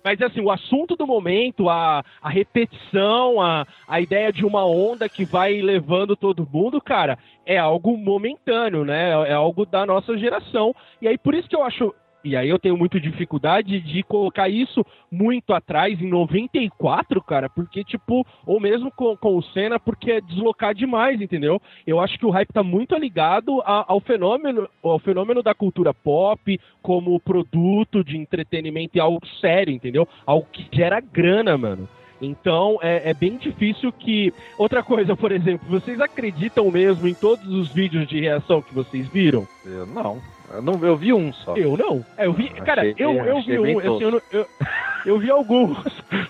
[SPEAKER 4] Mas assim, o assunto do momento, a, a repetição, a, a ideia de uma onda que vai levando todo mundo, cara, é algo momentâneo, né? É algo da nossa geração. E aí por isso que eu acho. E aí eu tenho muita dificuldade de colocar isso muito atrás, em 94, cara, porque, tipo, ou mesmo com, com o Senna, porque é deslocar demais, entendeu? Eu acho que o hype tá muito ligado a- ao fenômeno, ao fenômeno da cultura pop, como produto de entretenimento e algo sério, entendeu? Algo que gera grana, mano. Então é, é bem difícil que. Outra coisa, por exemplo, vocês acreditam mesmo em todos os vídeos de reação que vocês viram?
[SPEAKER 2] Eu não. Eu, não, eu vi um só.
[SPEAKER 4] Eu não. É, eu vi.
[SPEAKER 2] Achei
[SPEAKER 4] Cara, eu, eu vi um. Assim, eu, eu, eu vi alguns. *laughs*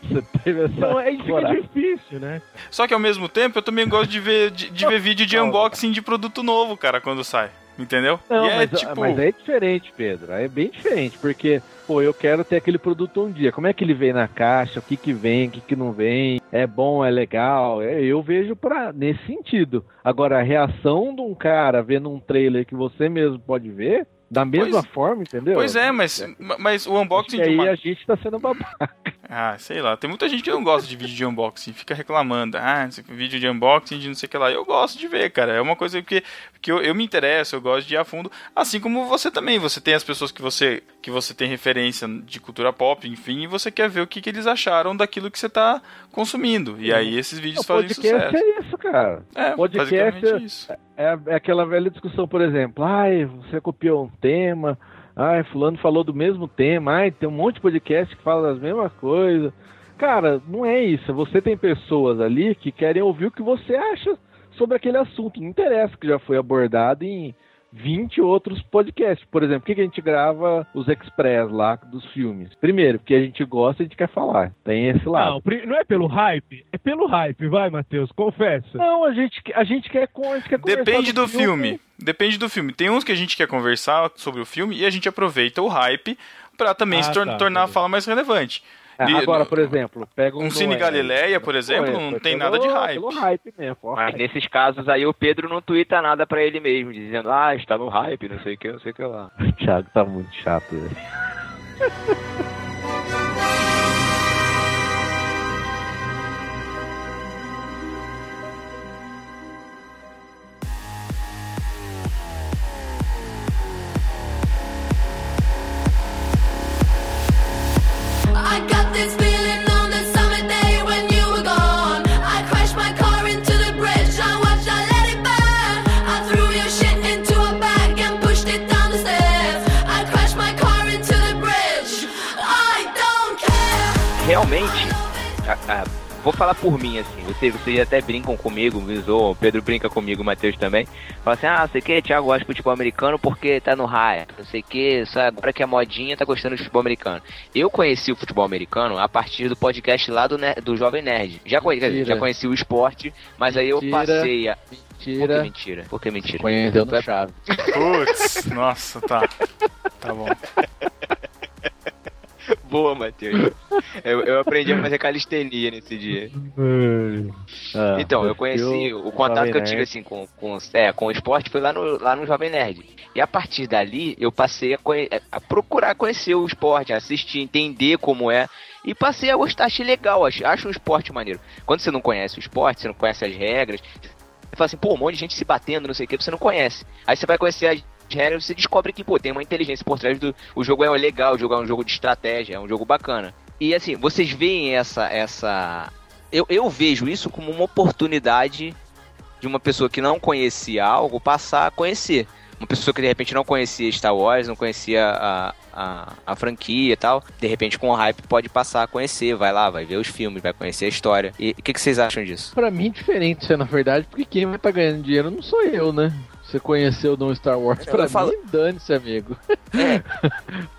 [SPEAKER 2] Você teve essa
[SPEAKER 4] Então é, fica
[SPEAKER 2] coragem.
[SPEAKER 4] difícil, né?
[SPEAKER 3] Só que ao mesmo tempo eu também gosto de ver, de, de ver vídeo de unboxing de produto novo, cara, quando sai. Entendeu?
[SPEAKER 2] Não,
[SPEAKER 3] é
[SPEAKER 2] mas,
[SPEAKER 3] tipo.
[SPEAKER 2] mas é diferente, Pedro. É bem diferente, porque, pô, eu quero ter aquele produto um dia. Como é que ele vem na caixa? O que que vem? O que que não vem? É bom? É legal? É, Eu vejo pra, nesse sentido. Agora, a reação de um cara vendo um trailer que você mesmo pode ver, da mesma
[SPEAKER 3] Pois-
[SPEAKER 2] forma, entendeu?
[SPEAKER 3] Pois é, mas, mas o unboxing de
[SPEAKER 2] aí
[SPEAKER 3] uma.
[SPEAKER 2] a gente tá sendo babaca.
[SPEAKER 3] Ah, sei lá. Tem muita gente que não gosta de vídeo de unboxing, fica reclamando. Ah, vídeo de unboxing de não sei o que lá. Eu gosto de ver, cara. É uma coisa que, que eu, eu me interesso, eu gosto de ir a fundo. Assim como você também. Você tem as pessoas que você, que você tem referência de cultura pop, enfim, e você quer ver o que, que eles acharam daquilo que você tá consumindo. E aí esses vídeos
[SPEAKER 2] O
[SPEAKER 3] fazem sucesso.
[SPEAKER 2] é isso, cara.
[SPEAKER 3] É,
[SPEAKER 2] podcast é-. É, é aquela velha discussão, por exemplo, ai, você copiou um tema, ai, fulano falou do mesmo tema, ai, tem um monte de podcast que fala das mesmas coisas. Cara, não é isso. Você tem pessoas ali que querem ouvir o que você acha sobre aquele assunto. Não interessa que já foi abordado em 20 outros podcasts. Por exemplo, por que a gente grava os Express lá dos filmes? Primeiro, porque a gente gosta e a gente quer falar. Tem esse lado.
[SPEAKER 4] Não, não é pelo hype? É pelo hype, vai, Matheus, confessa.
[SPEAKER 2] Não, a gente, a gente quer, a gente quer conversar
[SPEAKER 3] Depende do filme. Depende do filme. Tem uns que a gente quer conversar sobre o filme e a gente aproveita o hype pra também
[SPEAKER 4] Ah,
[SPEAKER 3] se tor-
[SPEAKER 4] tá,
[SPEAKER 3] tornar a
[SPEAKER 4] beleza.
[SPEAKER 3] fala mais relevante.
[SPEAKER 2] É,
[SPEAKER 3] E-
[SPEAKER 2] agora, por exemplo, pega um,
[SPEAKER 3] um Cine. Galileia, por exemplo,
[SPEAKER 2] Pô,
[SPEAKER 3] não
[SPEAKER 2] foi
[SPEAKER 3] tem
[SPEAKER 2] pelo-
[SPEAKER 3] nada de hype.
[SPEAKER 2] Pelo hype mesmo. ó.
[SPEAKER 1] Mas nesses casos aí o Pedro não twitta nada pra ele mesmo, dizendo, ah, está no hype, não sei o que, não sei o que lá.
[SPEAKER 2] O Thiago tá muito chato. velho. *laughs*
[SPEAKER 1] Realmente, a- a- vou falar por mim, assim, vocês, vocês até brincam comigo, me zoam, o Pedro brinca comigo, o Matheus também. Fala assim, ah, sei que, Thiago gosta de futebol americano porque tá no hype, não sei o que, só agora que é modinha tá gostando de futebol americano. Eu conheci o futebol americano a partir do podcast lá do, Ner- do Jovem Nerd. Já, conhe- quer dizer,
[SPEAKER 2] Mentira.
[SPEAKER 1] já conheci o esporte, mas aí eu
[SPEAKER 2] Mentira.
[SPEAKER 1] passei a... Por que
[SPEAKER 2] Mentira.
[SPEAKER 1] mentira? Por que mentira?
[SPEAKER 2] Conheceu no chave.
[SPEAKER 3] Putz, nossa, tá. Tá bom.
[SPEAKER 1] Boa, Matheus. Eu, eu aprendi a fazer calistenia nesse dia.
[SPEAKER 2] Ah,
[SPEAKER 1] Então, eu conheci o contato que eu tive assim com, com, é, com o esporte foi lá no, lá no Jovem Nerd. E a partir dali eu passei a, conhe- a procurar conhecer o esporte, a assistir, entender como é. E passei a gostar, achei legal, acho, acho um esporte maneiro. Quando você não conhece o esporte, você não conhece as regras, você fala assim, pô, um monte de gente se batendo, não sei o que, você não conhece. Aí você vai conhecer as regras, você descobre que, pô, tem uma inteligência por trás do. O jogo é legal, o jogo é um jogo de estratégia, é um jogo bacana. E assim, vocês veem essa. essa eu, eu vejo isso como uma oportunidade de uma pessoa que não conhecia algo passar a conhecer. Uma pessoa que de repente não conhecia Star Wars, não conhecia a, a, a franquia e tal, de repente com o hype pode passar a conhecer, vai lá, vai ver os filmes, vai conhecer a história. E o que, que vocês acham disso?
[SPEAKER 2] Pra mim, diferente é na verdade, porque quem vai estar ganhando dinheiro não sou eu, né? Você conheceu no Star Wars,
[SPEAKER 1] Eu
[SPEAKER 2] pra
[SPEAKER 1] falo-
[SPEAKER 2] mim, dane-se, amigo.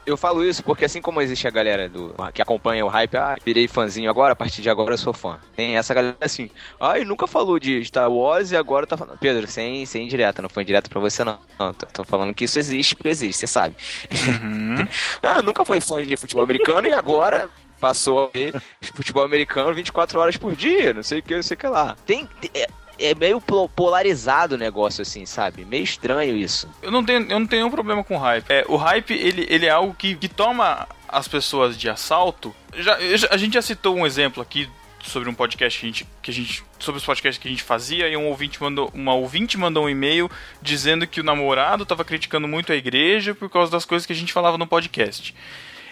[SPEAKER 1] Eu falo isso porque assim como existe a galera do que acompanha o hype, ah, virei fãzinho agora, a partir de agora eu sou fã. Tem essa galera assim, ai, nunca falou de Star Wars e agora tá falando. Pedro, sem, sem indireta, não foi indireta pra você não. Não, tô, tô falando que isso existe porque existe, você sabe. *laughs* ah, nunca foi fã de futebol americano e agora passou a ver futebol americano 24 horas por dia, não sei o que, não sei o que lá. Tem. é, é meio polarizado o negócio, assim, sabe? Meio estranho isso.
[SPEAKER 3] Eu não tenho, eu não tenho nenhum problema com hype. É, o hype, ele, ele é algo que, que toma as pessoas de assalto. Já- a gente já citou um exemplo aqui sobre um podcast que a gente, que a gente sobre os podcasts que a gente fazia e um ouvinte mandou uma ouvinte mandou um e-mail dizendo que o namorado estava criticando muito a igreja por causa das coisas que a gente falava no podcast.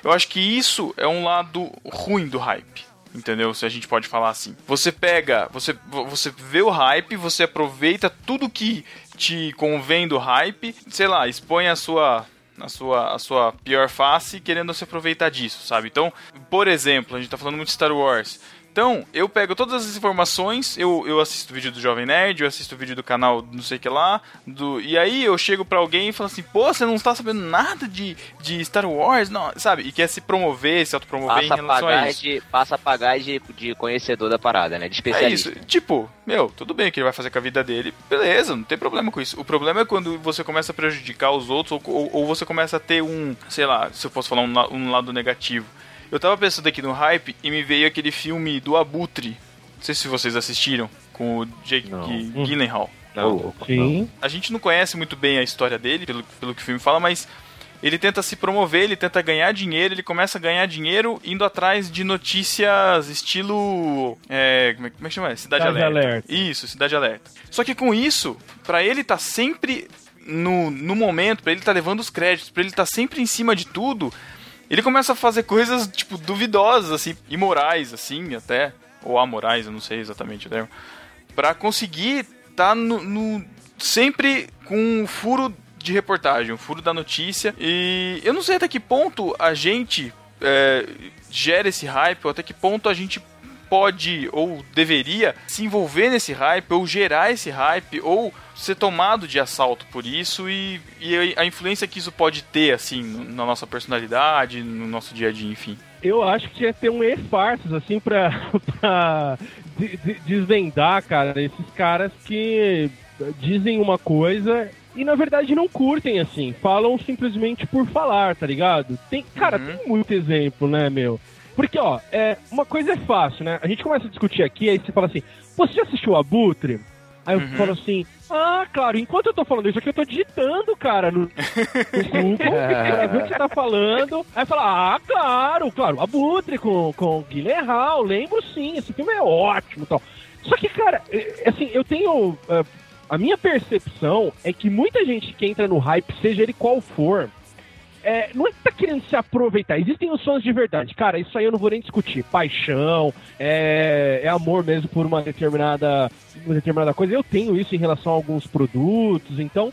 [SPEAKER 3] Eu acho que isso é um lado ruim do hype. Entendeu? Se a gente pode falar assim. Você pega, você, você vê o hype, você aproveita tudo que te convém do hype, sei lá, expõe a sua a sua, a sua pior face querendo se aproveitar disso, sabe? Então, por exemplo, a gente tá falando muito de Star Wars. Então, eu pego todas as informações, eu, eu assisto o vídeo do Jovem Nerd, eu assisto o vídeo do canal não sei o que lá, do, e aí eu chego pra alguém e falo assim, pô, você não está sabendo nada de, de Star Wars, não, sabe? E quer se promover, se autopromover em
[SPEAKER 1] Passa a
[SPEAKER 3] relação a
[SPEAKER 1] pagar
[SPEAKER 3] isso.
[SPEAKER 1] de, passa a pagar de, de conhecedor da parada, né? De
[SPEAKER 3] É
[SPEAKER 1] especialista.
[SPEAKER 3] isso. Tipo, meu, tudo bem que ele vai fazer com a vida dele, beleza, não tem problema com isso. O problema é quando você começa a prejudicar os outros ou, ou- ou você começa a ter um, sei lá, se eu fosse falar um, um lado negativo. Eu tava pensando aqui no hype e me veio aquele filme do Abutre. Não sei se vocês assistiram, com o Jake
[SPEAKER 2] Não.
[SPEAKER 3] Gyllenhaal.
[SPEAKER 1] Não.
[SPEAKER 4] Sim.
[SPEAKER 3] A gente não conhece muito bem a história dele, pelo, pelo que o filme fala, mas ele tenta se promover, ele tenta ganhar dinheiro, ele começa a ganhar dinheiro indo atrás de notícias estilo. É, como, é, como é que chama? Cidade,
[SPEAKER 4] Cidade
[SPEAKER 3] Alerta.
[SPEAKER 4] Alerta.
[SPEAKER 3] Isso, Cidade Alerta. Só que com isso, pra ele tá sempre no, no momento, pra ele tá levando os créditos, pra ele tá sempre em cima de tudo, ele começa a fazer coisas, tipo, duvidosas, assim, imorais, assim, até. Ou amorais, eu não sei exatamente o termo. Pra conseguir tá no, no- sempre com um furo de reportagem, um furo da notícia. E eu não sei até que ponto a gente é, gera esse hype, ou até que ponto a gente pode ou deveria se envolver nesse hype, ou gerar esse hype, ou ser tomado de assalto por isso e, e a influência que isso pode ter, assim, na nossa personalidade, no nosso dia a dia, enfim.
[SPEAKER 4] Eu acho que tinha que ter um e-farsos, assim, pra, *laughs* pra de- de- desvendar, cara, esses caras que dizem uma coisa e na verdade não curtem, assim. Falam simplesmente por falar, tá ligado? Tem, cara,
[SPEAKER 3] Uhum.
[SPEAKER 4] tem muito exemplo, né, meu? Porque, ó, é, uma coisa é fácil, né? A gente começa a discutir aqui, aí você fala assim, "Pô, você já assistiu Abutre? Aí eu
[SPEAKER 3] Uhum.
[SPEAKER 4] falo assim, ah, claro, enquanto eu tô falando isso aqui, eu tô digitando, cara, no, *laughs* Google, pra ver o que você tá falando. Aí fala, ah, claro, claro, Abutre com, com Guilherme Hall, lembro sim, esse filme é ótimo e tal. Só que, cara, é, assim, eu tenho. é, a minha percepção é que muita gente que entra no hype, seja ele qual for, é, não é que tá querendo se aproveitar. Existem os fãs de verdade. Cara, isso aí eu não vou nem discutir. Paixão, é, é amor mesmo por uma determinada, uma determinada coisa. Eu tenho isso em relação a alguns produtos, então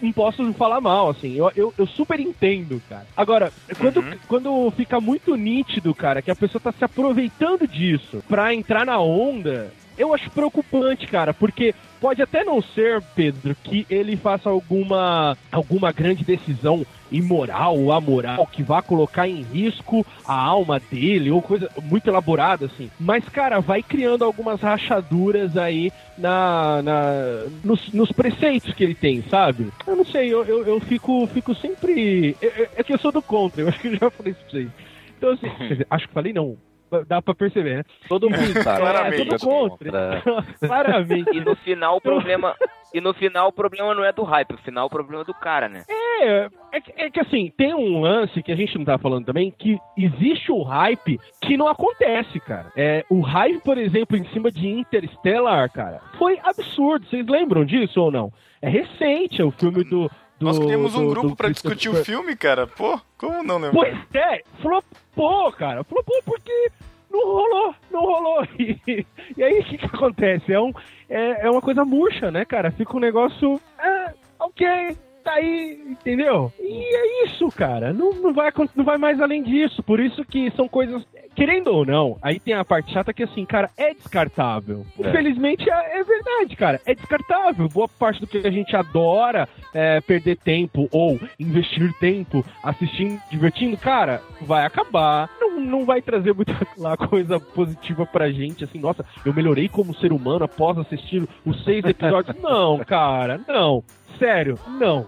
[SPEAKER 4] não posso falar mal, assim. Eu, eu, eu super entendo, cara. Agora, quando,
[SPEAKER 3] Uhum.
[SPEAKER 4] quando fica muito nítido, cara, que a pessoa tá se aproveitando disso pra entrar na onda, eu acho preocupante, cara, porque pode até não ser, Pedro, que ele faça alguma, alguma grande decisão imoral ou amoral que vá colocar em risco a alma dele ou coisa muito elaborada assim. Mas, cara, vai criando algumas rachaduras aí na, na nos, nos preceitos que ele tem, sabe? Eu não sei, eu, eu, eu fico, fico sempre. É, é- que eu sou do contra, eu acho que eu já falei isso pra vocês. Então, assim, *laughs* acho que falei não. Dá pra perceber, né?
[SPEAKER 1] Todo mundo sabe.
[SPEAKER 3] Claramente.
[SPEAKER 4] É, tudo contra. Claramente. *laughs*
[SPEAKER 1] E no final o problema. E no final o problema não é do hype, no final o problema é do cara, né?
[SPEAKER 4] É, é, que- é que assim, tem um lance que a gente não tá falando também, que existe o hype que não acontece, cara. É, o hype, por exemplo, em cima de Interstellar, cara, foi absurdo. Vocês lembram disso ou não? É recente, é o filme do. do
[SPEAKER 3] Nós criamos um
[SPEAKER 4] do-
[SPEAKER 3] grupo pra discutir o filme, cara. Pô, como não lembrar?
[SPEAKER 4] Pois é, flopou, cara. Flopou porque não rolou, não rolou. *laughs* E, e aí o que, que acontece? É, um, é, é uma coisa murcha, né, cara? Fica um negócio. É, ok, tá aí, entendeu? E é isso, cara. Não, não, vai, não vai mais além disso. Por isso que são coisas. Querendo ou não, aí tem a parte chata que assim, cara, é descartável. Infelizmente é, é verdade, cara. É descartável. Boa parte do que a gente adora é, perder tempo ou investir tempo assistindo, divertindo, cara, vai acabar. Não, não vai trazer muita *laughs* lá, coisa positiva pra gente, assim, nossa, eu melhorei como ser humano após assistir os seis episódios. *laughs* não, cara, não. Sério, não.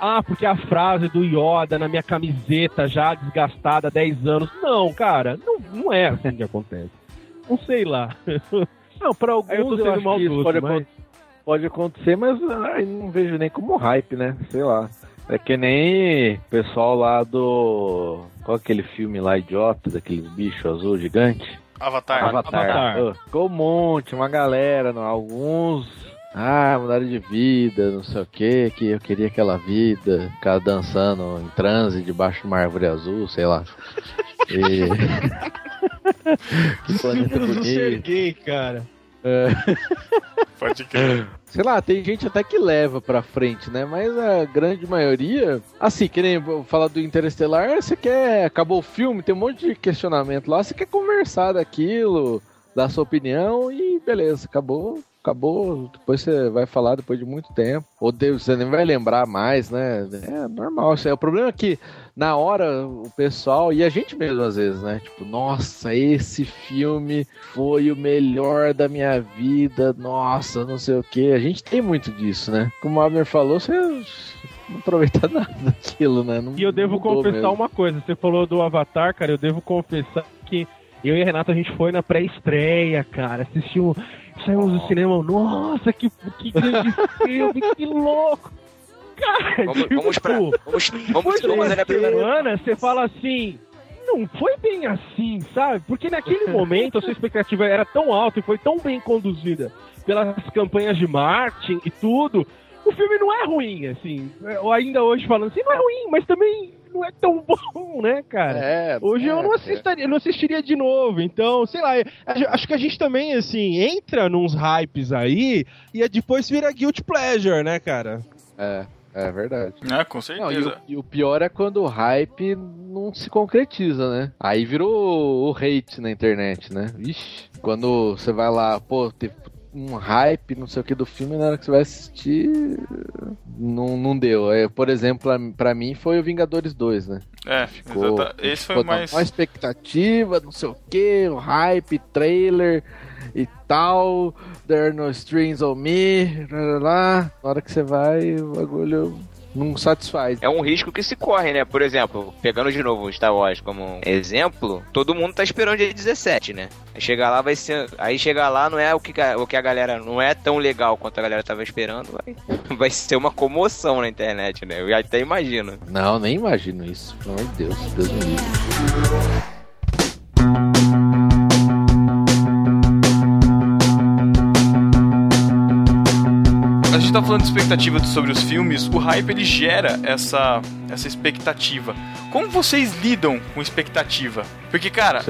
[SPEAKER 4] Ah, porque a frase do Yoda na minha camiseta já desgastada há 10 anos. Não, cara, não, não é assim que acontece. Não sei lá. *laughs*
[SPEAKER 2] Não, pra alguns
[SPEAKER 4] Aí eu tô
[SPEAKER 2] eu, acho que isso pode,
[SPEAKER 4] mas-
[SPEAKER 2] acon- pode acontecer, mas ai, não vejo nem como hype, né? Sei lá. É que nem o pessoal lá do. Qual é aquele filme lá idiota, daqueles bichos azul gigante?
[SPEAKER 3] Avatar.
[SPEAKER 2] Avatar.
[SPEAKER 4] Avatar.
[SPEAKER 2] Ô, ficou um monte, uma galera, não, alguns. Ah, mudaram de vida, não sei o que, que eu queria aquela vida, ficar dançando em transe debaixo de uma árvore azul, sei lá. E... *laughs* que planeta bonito.
[SPEAKER 4] gay, cara.
[SPEAKER 3] Pode crer.
[SPEAKER 2] Sei lá, tem gente até que leva pra frente, né? Mas a grande maioria. Assim, que nem falar do Interestelar, você quer. Acabou o filme, tem um monte de questionamento lá, você quer conversar daquilo, dar sua opinião e beleza, acabou. Acabou, depois você vai falar depois de muito tempo. Ou Deus, você nem vai lembrar mais, né? É normal. Isso aí. O problema é que na hora o pessoal, e a gente mesmo às vezes, né? Tipo, nossa, esse filme foi o melhor da minha vida, nossa, não sei o que. A gente tem muito disso, né? Como o Abner falou, você não aproveita *laughs* nada daquilo, né? Não
[SPEAKER 4] E eu devo confessar
[SPEAKER 2] mesmo.
[SPEAKER 4] uma coisa. Você falou do Avatar, cara. Eu devo confessar que eu e a Renata a gente foi na pré-estreia, cara. Assistiu. Saímos do cinema. Nossa, que, que grande *laughs* filme, que louco! Cara,
[SPEAKER 1] Vamos,
[SPEAKER 4] tipo,
[SPEAKER 1] vamos pra. Vamos, vamos, vamos primeira.
[SPEAKER 4] semana, você fala assim. Não foi bem assim, sabe? Porque naquele *laughs* momento a sua expectativa era tão alta e foi tão bem conduzida pelas campanhas de marketing e tudo. O filme não é ruim, assim. Ou ainda hoje falando assim, não é ruim, mas também não é tão bom, né, cara?
[SPEAKER 2] É,
[SPEAKER 4] Hoje eu
[SPEAKER 2] é,
[SPEAKER 4] não
[SPEAKER 2] é.
[SPEAKER 4] assistiria, eu não assistiria de novo, então, sei lá, acho que a gente também, assim, entra nos hypes aí e depois vira guilt pleasure, né, cara?
[SPEAKER 2] É. É verdade.
[SPEAKER 3] É, com
[SPEAKER 2] Não, e, o,
[SPEAKER 3] certeza.
[SPEAKER 2] e o pior é quando o hype não se concretiza, né? Aí virou o hate na internet, né? Ixi, quando você vai lá, pô, teve um hype, não sei o que do filme, na hora que você vai assistir, não, não deu. É, por exemplo, pra, pra mim foi o Vingadores 2, né?
[SPEAKER 3] É,
[SPEAKER 2] Ficou-
[SPEAKER 3] exata- esse foi mais.
[SPEAKER 2] Uma expectativa, não sei o que, o hype, trailer e tal, there are no strings on me, lá, lá, lá. Na hora que você vai, o bagulho não satisfaz.
[SPEAKER 1] É um risco que se corre, né? Por exemplo, pegando de novo o Star Wars como exemplo, todo mundo tá esperando dia 17, né? Chegar lá vai ser. Aí chegar lá não é o que, a- o que a galera. Não é tão legal quanto a galera tava esperando. Vai, *laughs* vai ser uma comoção na internet, né? Eu até imagino.
[SPEAKER 2] Não, nem imagino isso, pelo amor de Deus, Deus me livre.
[SPEAKER 3] A gente tá falando de expectativa sobre os filmes, o hype ele gera essa, essa expectativa. Como vocês lidam com expectativa? Porque, cara,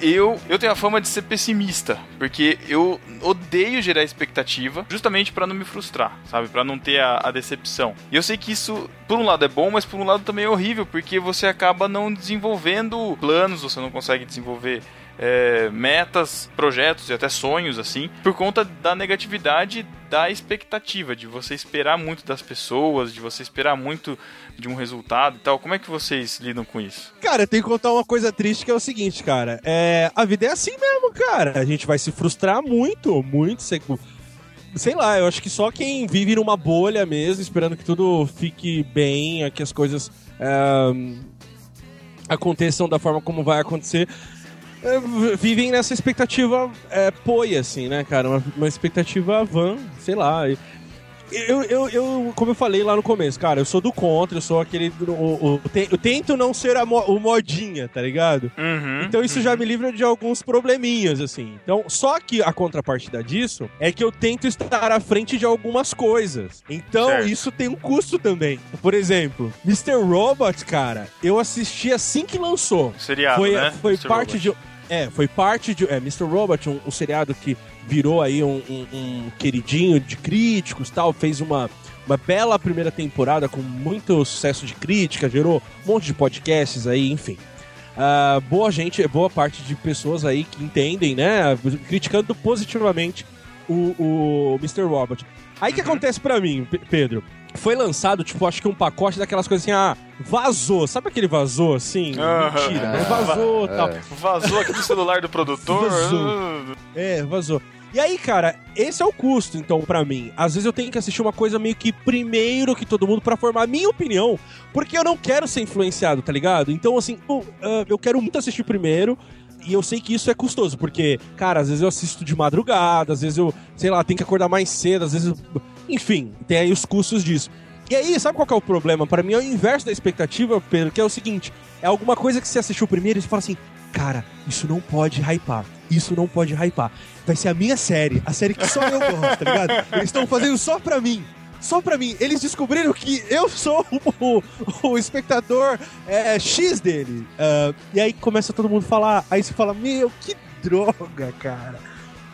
[SPEAKER 3] eu, eu tenho a fama de ser pessimista, porque eu odeio gerar expectativa, justamente pra não me frustrar, sabe? Pra não ter a, a decepção. E eu sei que isso, por um lado é bom, mas por um lado também é horrível, porque você acaba não desenvolvendo planos, você não consegue desenvolver é, metas, projetos e até sonhos, assim, por conta da negatividade da expectativa, de você esperar muito das pessoas, de você esperar muito de um resultado e tal. Como é que vocês lidam com isso?
[SPEAKER 4] Cara, tem que contar uma coisa triste que é o seguinte, cara. É, a vida é assim mesmo, cara. A gente vai se frustrar muito, muito. Sei, sei lá, eu acho que só quem vive numa bolha mesmo, esperando que tudo fique bem, que as coisas é, aconteçam da forma como vai acontecer. É, vivem nessa expectativa é, poia, assim, né, cara? Uma, uma expectativa van, sei lá. Eu, eu, eu, como eu falei lá no começo, cara, eu sou do contra, eu sou aquele. O, o- eu tento não ser a mo- o modinha, tá ligado?
[SPEAKER 3] Uhum,
[SPEAKER 4] Então isso já me livra de alguns probleminhas, assim. Então, só que a contrapartida disso é que eu tento estar à frente de algumas coisas. Então,
[SPEAKER 3] Certo.
[SPEAKER 4] isso tem um custo também. Por exemplo, Mr. Robot, cara, eu assisti assim que lançou.
[SPEAKER 3] Seriado,
[SPEAKER 4] foi
[SPEAKER 3] né?
[SPEAKER 4] foi
[SPEAKER 3] Mr.
[SPEAKER 4] parte
[SPEAKER 3] Robot.
[SPEAKER 4] de. É, foi parte de. É, Mr. Robot, um, um seriado que virou aí um, um- um queridinho de críticos tal, fez uma, uma bela primeira temporada com muito sucesso de crítica, gerou um monte de podcasts aí, enfim. Ah, boa gente, boa parte de pessoas aí que entendem, né? Criticando positivamente o, o Mr. Robot. Aí o que acontece pra mim, Pe- Pedro? Foi lançado, tipo, acho que um pacote daquelas coisas assim, ah, vazou. Sabe aquele vazou assim?
[SPEAKER 3] Aham.
[SPEAKER 4] Mentira, né?
[SPEAKER 2] Ah,
[SPEAKER 4] Vazou
[SPEAKER 2] é.
[SPEAKER 4] tal.
[SPEAKER 3] Vazou aqui do celular do produtor.
[SPEAKER 4] Vazou. É, vazou. E aí, cara, esse é o custo, então, pra mim. Às vezes eu tenho que assistir uma coisa meio que primeiro que todo mundo pra formar a minha opinião, porque eu não quero ser influenciado, tá ligado? Então, assim, eu, ah, eu quero muito assistir primeiro. E eu sei que isso é custoso, porque, cara, às vezes eu assisto de madrugada, às vezes eu, sei lá, tenho que acordar mais cedo, às vezes. eu- Enfim, tem aí os custos disso. E aí, sabe qual é o problema? Pra mim é o inverso da expectativa, Pedro, que é o seguinte: é alguma coisa que você assistiu primeiro e você fala assim, cara, isso não pode hypar. Isso não pode hypar. Vai ser a minha série, a série que só eu gosto, tá ligado? Eles estão fazendo só pra mim. Só pra mim. Eles descobriram que eu sou o, o espectador é, X dele. Ah, e aí começa todo mundo a falar. Aí você fala, meu, que droga, cara.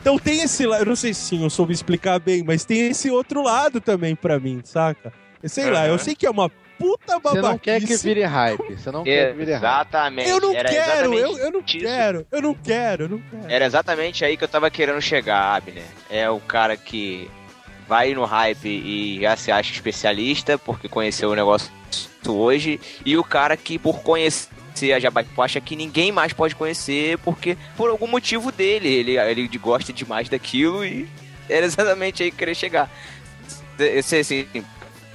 [SPEAKER 4] Então tem esse lado, eu não sei se eu soube explicar bem, mas tem esse outro lado também pra mim, saca? Eu sei lá, eu sei que é uma puta
[SPEAKER 2] Você
[SPEAKER 4] babaquice.
[SPEAKER 2] não quer que vire hype. Você não quer que vire hype.
[SPEAKER 1] Exatamente.
[SPEAKER 4] Eu não
[SPEAKER 1] Era
[SPEAKER 4] quero, eu, eu não quero, eu não quero, eu não quero.
[SPEAKER 1] Era exatamente aí que eu tava querendo chegar, Abner. É o cara que vai no hype e já se acha especialista porque conheceu o negócio hoje, e o cara que por conhecer a Jabaipo acha que ninguém mais pode conhecer porque por algum motivo dele, ele, ele gosta demais daquilo e era exatamente aí que queria chegar. Esse, assim,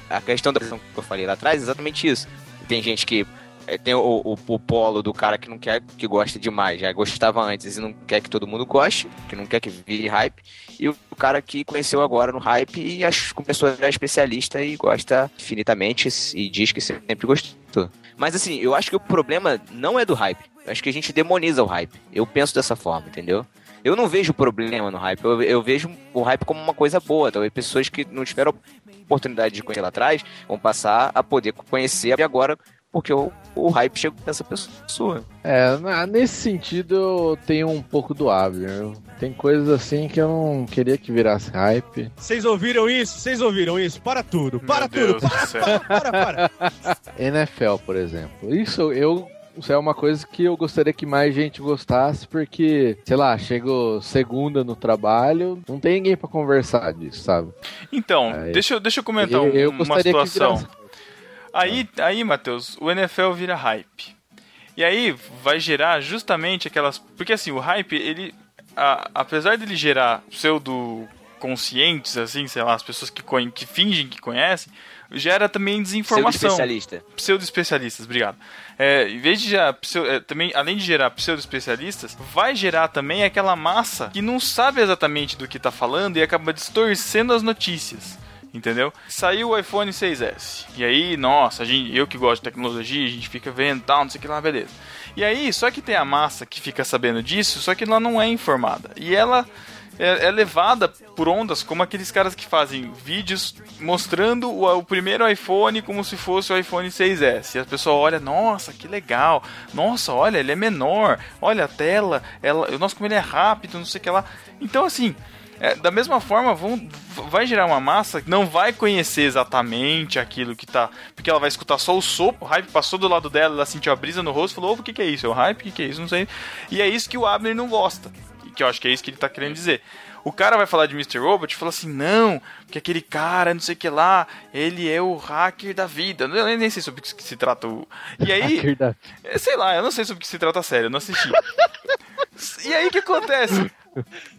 [SPEAKER 1] a questão da que eu falei lá atrás é exatamente isso. Tem gente que é, tem o, o, o polo do cara que não quer, que gosta demais, já gostava antes e não quer que todo mundo goste, que não quer que vire hype, e o, o cara que conheceu agora no hype e ach, começou a virar especialista e gosta infinitamente e diz que sempre gostou. Mas assim, eu acho que o problema não é do hype, eu acho que a gente demoniza o hype. Eu penso dessa forma, entendeu? Eu não vejo problema no hype, eu, eu vejo o hype como uma coisa boa. Talvez pessoas que não tiveram oportunidade de conhecer lá atrás vão passar a poder conhecer e agora porque o, o hype chegou nessa pessoa.
[SPEAKER 2] É, nesse sentido eu tenho um pouco do Abner. Eu- Tem coisas assim que eu não queria que virasse hype.
[SPEAKER 4] Vocês ouviram isso? Vocês ouviram isso? Para tudo, para
[SPEAKER 3] Meu
[SPEAKER 4] tudo,
[SPEAKER 3] Deus do céu.
[SPEAKER 4] para, para.
[SPEAKER 2] NFL, por exemplo. Isso eu. Isso é uma coisa que eu gostaria que mais gente gostasse, porque, sei lá, chego segunda no trabalho, não tem ninguém pra conversar disso, sabe?
[SPEAKER 3] Então,
[SPEAKER 2] Aí-
[SPEAKER 3] deixa, eu- deixa eu comentar
[SPEAKER 2] eu,
[SPEAKER 3] um-
[SPEAKER 2] eu
[SPEAKER 3] uma
[SPEAKER 2] gostaria que
[SPEAKER 3] situação. Aí, aí, Matheus, o NFL vira hype. E aí vai gerar justamente aquelas. Porque assim, o hype, ele. a- apesar dele gerar pseudo conscientes, assim, sei lá, as pessoas que, que fingem que conhecem, gera também desinformação.
[SPEAKER 1] especialista.
[SPEAKER 3] Pseudo-especialistas, obrigado. É, em vez de gerar, é, também, além de gerar pseudo-especialistas, vai gerar também aquela massa que não sabe exatamente do que tá falando e acaba distorcendo as notícias. Entendeu? Saiu o iPhone 6S. E aí, nossa, a gente, eu que gosto de tecnologia, a gente fica vendo tal, não sei o que lá, beleza. E aí, só que tem a massa que fica sabendo disso, só que ela não é informada. E ela é, é levada por ondas como aqueles caras que fazem vídeos mostrando o, o primeiro iPhone como se fosse o iPhone 6S. E a pessoa olha, nossa, que legal. Nossa, olha, ele é menor. Olha a tela, ela, nossa, como ele é rápido, não sei o que lá. Então, assim, é, da mesma forma, vão, vai gerar uma massa que não vai conhecer exatamente aquilo que tá. Porque ela vai escutar só o sopro, o hype passou do lado dela, ela sentiu a brisa no rosto falou: "Ô, o que, que é isso? É o hype? O que, que é isso? Não sei. E é isso que o Abner não gosta. Que eu acho que é isso que ele tá querendo dizer. O cara vai falar de Mr. Robot e fala assim: não, que aquele cara, não sei o que lá, ele é o hacker da vida. Eu nem- sei sobre o que se trata o. E aí. É, Sei lá, eu não sei sobre o que se trata a série, eu não assisti. *laughs* e aí o que acontece?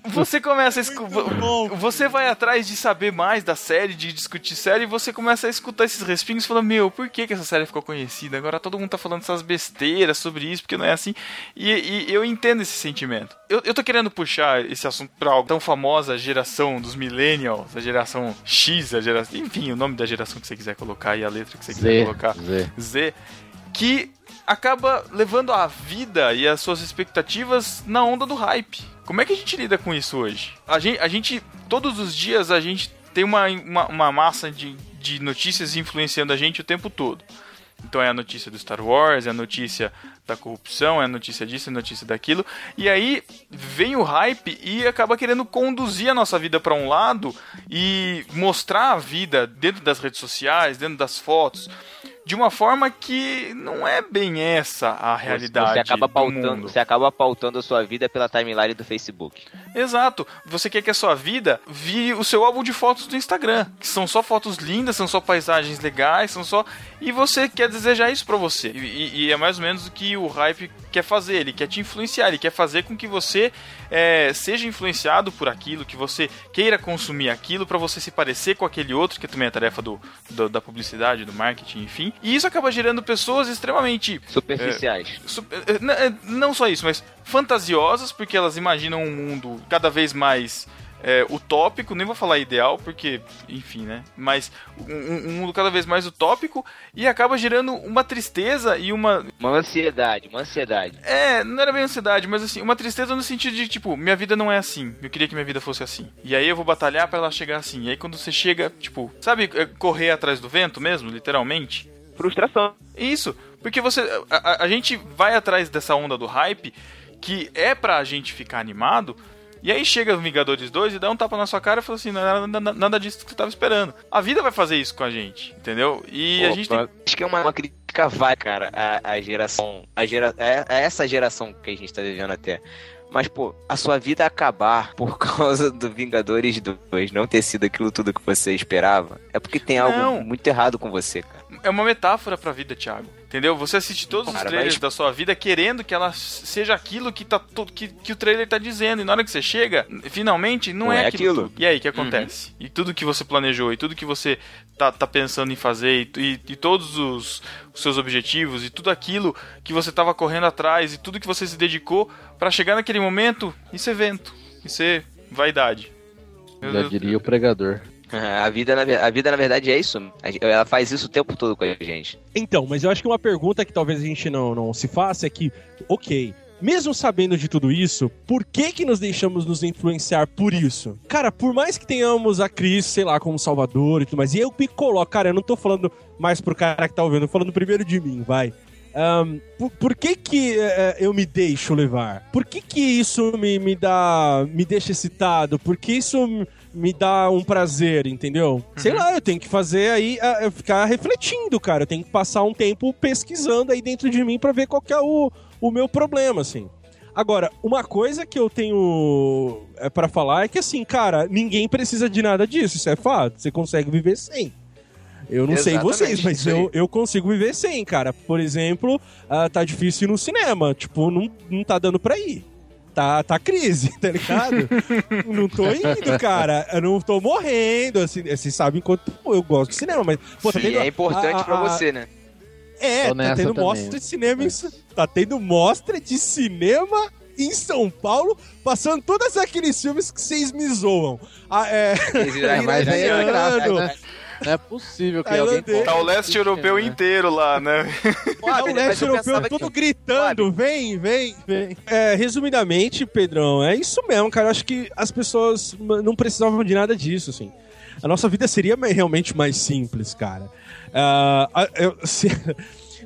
[SPEAKER 3] Você começa a escu...
[SPEAKER 4] bom.
[SPEAKER 3] Você vai atrás de saber mais da série, de discutir série, e você começa a escutar esses respingos e fala, meu, por que, que essa série ficou conhecida? Agora todo mundo tá falando essas besteiras sobre isso, porque não é assim. E, e eu entendo esse sentimento. Eu, eu tô querendo puxar esse assunto pra algo tão famosa, a geração dos millennials, a geração X, a geração. Enfim, o nome da geração que você quiser colocar e a letra que você quiser
[SPEAKER 2] Z,
[SPEAKER 3] colocar.
[SPEAKER 2] Z.
[SPEAKER 3] Z, que acaba levando a vida e as suas expectativas na onda do hype. Como é que a gente lida com isso hoje? A gente, a gente todos os dias, a gente tem uma, uma, uma massa de, de notícias influenciando a gente o tempo todo. Então é a notícia do Star Wars, é a notícia da corrupção, é a notícia disso, é a notícia daquilo. E aí vem o hype e acaba querendo conduzir a nossa vida para um lado e mostrar a vida dentro das redes sociais, dentro das fotos, de uma forma que não é bem essa a realidade.
[SPEAKER 1] Você acaba
[SPEAKER 3] do
[SPEAKER 1] pautando, você acaba pautando a sua vida pela timeline do Facebook.
[SPEAKER 3] Exato. Você quer que a sua vida vire o seu álbum de fotos do Instagram, que são só fotos lindas, são só paisagens legais, são só e você quer desejar isso pra você. E, e- e é mais ou menos o que o hype quer fazer. Ele quer te influenciar, ele quer fazer com que você é, seja influenciado por aquilo, que você queira consumir aquilo pra você se parecer com aquele outro, que também é tarefa do, do- da publicidade, do marketing, enfim. E isso acaba gerando pessoas extremamente
[SPEAKER 1] Superficiais.
[SPEAKER 3] Super- eh, n- eh, não só isso, mas fantasiosas, porque elas imaginam um mundo cada vez mais eh, utópico, nem vou falar ideal, porque, enfim, né? Mas um, um- mundo cada vez mais utópico e acaba gerando uma tristeza e uma.
[SPEAKER 1] Uma ansiedade, uma ansiedade.
[SPEAKER 3] É, não era bem ansiedade, mas assim, uma tristeza no sentido de, tipo, minha vida não é assim. Eu queria que minha vida fosse assim. E aí eu vou batalhar pra ela chegar assim. E aí quando você chega, tipo, sabe, eh, correr atrás do vento mesmo, literalmente?
[SPEAKER 1] Frustração.
[SPEAKER 3] Isso, porque você. A, a- a gente vai atrás dessa onda do hype que é pra gente ficar animado. E aí chega o Vingadores 2 e dá um tapa na sua cara e fala assim: não era nada, nada disso que você tava esperando. A vida vai fazer isso com a gente, entendeu? E a gente tem.
[SPEAKER 1] Opa, Acho que é uma, uma crítica vai, cara, a, a geração. A gera, é, é essa geração que a gente tá vivendo até. Mas, pô, a sua vida acabar por *laughs* causa do Vingadores 2 não ter sido aquilo tudo que você esperava, é porque tem algo
[SPEAKER 3] Não.
[SPEAKER 1] muito errado com você, cara.
[SPEAKER 3] É uma metáfora pra vida, Thiago. Entendeu? Você assiste todos
[SPEAKER 1] Cara,
[SPEAKER 3] os trailers
[SPEAKER 1] mas-
[SPEAKER 3] da sua vida querendo que ela seja aquilo que, tá, to- que, que o trailer tá dizendo. E na hora que você chega, finalmente, não,
[SPEAKER 1] Não
[SPEAKER 3] é,
[SPEAKER 1] é
[SPEAKER 3] aquilo.
[SPEAKER 1] aquilo.
[SPEAKER 3] E aí, o que acontece? E tudo que você planejou, e tudo que você tá, tá pensando em fazer, e, e- e todos os, os seus objetivos, e tudo aquilo que você tava correndo atrás, e tudo que você se dedicou pra chegar naquele momento, isso é vento. Isso é vaidade. Eu-
[SPEAKER 2] Já
[SPEAKER 3] eu-
[SPEAKER 2] diria o pregador. *laughs*
[SPEAKER 1] A vida, na, a vida, na verdade, é isso. Ela faz isso o tempo todo com a gente.
[SPEAKER 4] Então, mas eu acho que uma pergunta que talvez a gente não, não se faça é que, ok, mesmo sabendo de tudo isso, por que que nos deixamos nos influenciar por isso? Cara, por mais que tenhamos a Cris, sei lá, como Salvador e tudo mais, e eu me coloco, cara, eu não tô falando mais pro cara que tá ouvindo, eu tô falando primeiro de mim, vai. Ahn, por, por que que eh, eu me deixo levar? Por que que isso me, me dá, me deixa excitado? Por que isso me dá um prazer, entendeu? Sei lá, eu tenho que fazer aí, eu ficar refletindo, cara. Eu tenho que passar um tempo pesquisando aí dentro de mim pra ver qual que é o, o meu problema, assim. Agora, uma coisa que eu tenho é, para falar é que, assim, cara, ninguém precisa de nada disso, isso é fato. Você consegue viver sem. Eu não sei
[SPEAKER 6] Exatamente,
[SPEAKER 4] vocês, mas eu, eu consigo viver sem, cara. Por exemplo, ah, tá difícil ir no cinema. Tipo, não, não tá dando pra ir. Tá, tá crise, *laughs* tá ligado? não tô indo, cara. Eu não tô morrendo. Assim, vocês sabem quanto eu gosto de cinema, mas. Pô, tá
[SPEAKER 1] E
[SPEAKER 4] tendo
[SPEAKER 1] é importante
[SPEAKER 4] a- a-
[SPEAKER 1] pra você, né?
[SPEAKER 4] é, tá tendo
[SPEAKER 2] também.
[SPEAKER 4] mostra de cinema em, Tá tendo mostra de cinema em São Paulo, passando todos aqueles filmes que vocês me zoam. Ah, é. *laughs*
[SPEAKER 2] É, mas aí é
[SPEAKER 4] Iraniano,
[SPEAKER 2] graça, né? Não é possível que alguém...
[SPEAKER 3] Tá o leste europeu inteiro lá, né? *laughs*
[SPEAKER 4] Ah, o leste europeu todo gritando, vem, vem, vem. É, resumidamente, Pedrão, é isso mesmo, cara. Eu acho que as pessoas não precisavam de nada disso, assim. A nossa vida seria realmente mais simples, cara. Ah, a- eu- *laughs* se-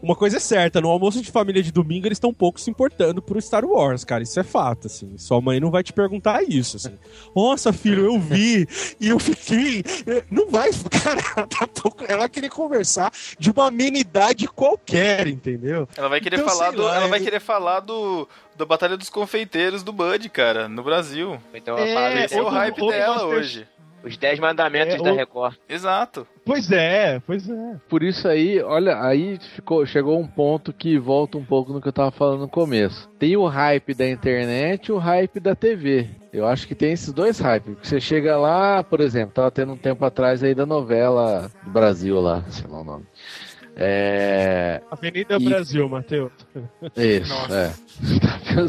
[SPEAKER 4] uma coisa é certa, no almoço de família de domingo eles estão um pouco se importando por Star Wars, cara. Isso é fato, assim. Sua mãe não vai te perguntar isso, assim. Nossa, filho, eu vi e eu fiquei. Não vai, *laughs* cara. ela Tá pouco... Ela vai querer conversar de uma amenidade qualquer, entendeu?
[SPEAKER 3] Ela vai querer
[SPEAKER 4] Então,
[SPEAKER 3] falar do.
[SPEAKER 4] lá,
[SPEAKER 3] ela vai
[SPEAKER 4] é-
[SPEAKER 3] querer falar do. Da Batalha dos Confeiteiros do Bud, cara, no Brasil.
[SPEAKER 1] Então
[SPEAKER 4] É,
[SPEAKER 3] é o hype dela hoje.
[SPEAKER 1] Os 10 mandamentos
[SPEAKER 4] É,
[SPEAKER 1] da Record.
[SPEAKER 3] Exato.
[SPEAKER 4] Pois é, pois é.
[SPEAKER 2] Por isso aí, olha, aí ficou, chegou um ponto que volta um pouco no que eu tava falando no começo. Tem o hype da internet e o hype da TV. Eu acho que tem esses dois hypes. Você chega lá, por exemplo, tava tendo um tempo atrás aí da novela do Brasil lá, sei lá o nome. É.
[SPEAKER 4] Avenida
[SPEAKER 2] E-
[SPEAKER 4] Brasil, Matheus.
[SPEAKER 2] Isso,
[SPEAKER 3] Nossa.
[SPEAKER 2] é. Tá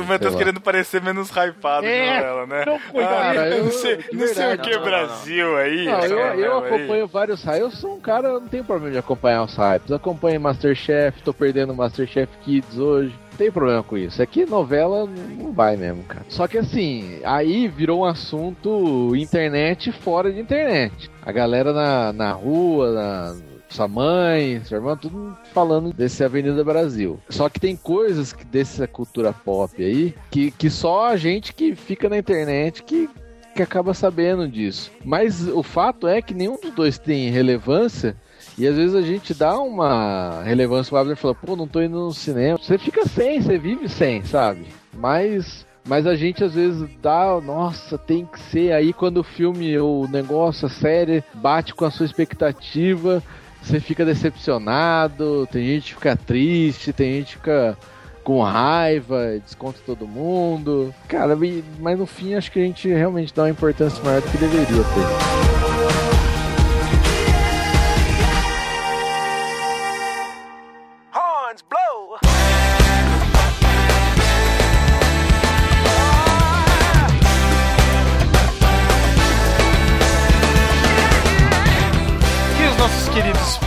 [SPEAKER 3] o Matheus querendo parecer menos hypado
[SPEAKER 2] É,
[SPEAKER 3] de novela, né?
[SPEAKER 2] Não, cara,
[SPEAKER 3] Ah,
[SPEAKER 2] eu,
[SPEAKER 3] não sei, não sei o que
[SPEAKER 1] Não, não,
[SPEAKER 3] Brasil aí.
[SPEAKER 2] Não, eu, eu
[SPEAKER 3] novela aí.
[SPEAKER 2] acompanho vários hypes. Eu sou um cara, não tenho problema de acompanhar os hypes. Eu acompanho Masterchef, tô perdendo Masterchef Kids hoje. Não tem problema com isso. Aqui novela não vai mesmo, cara. Só que assim, aí virou um assunto internet fora de internet. A galera na, na rua, na, sua mãe, sua irmã, tudo falando desse Avenida Brasil. Só que tem coisas que dessa cultura pop aí que, que só a gente que fica na internet que que acaba sabendo disso. Mas o fato é que nenhum dos dois tem relevância. E às vezes a gente dá uma relevância pro Abner e fala, pô, não tô indo no cinema. Você fica sem, você vive sem, sabe? Mas. Mas a gente às vezes dá, nossa, tem que ser. Aí quando o filme, o negócio, a série bate com a sua expectativa, você fica decepcionado, tem gente que fica triste, tem gente que fica com raiva, desconta todo mundo. Cara, mas no fim acho que a gente realmente dá uma importância maior do que deveria ter.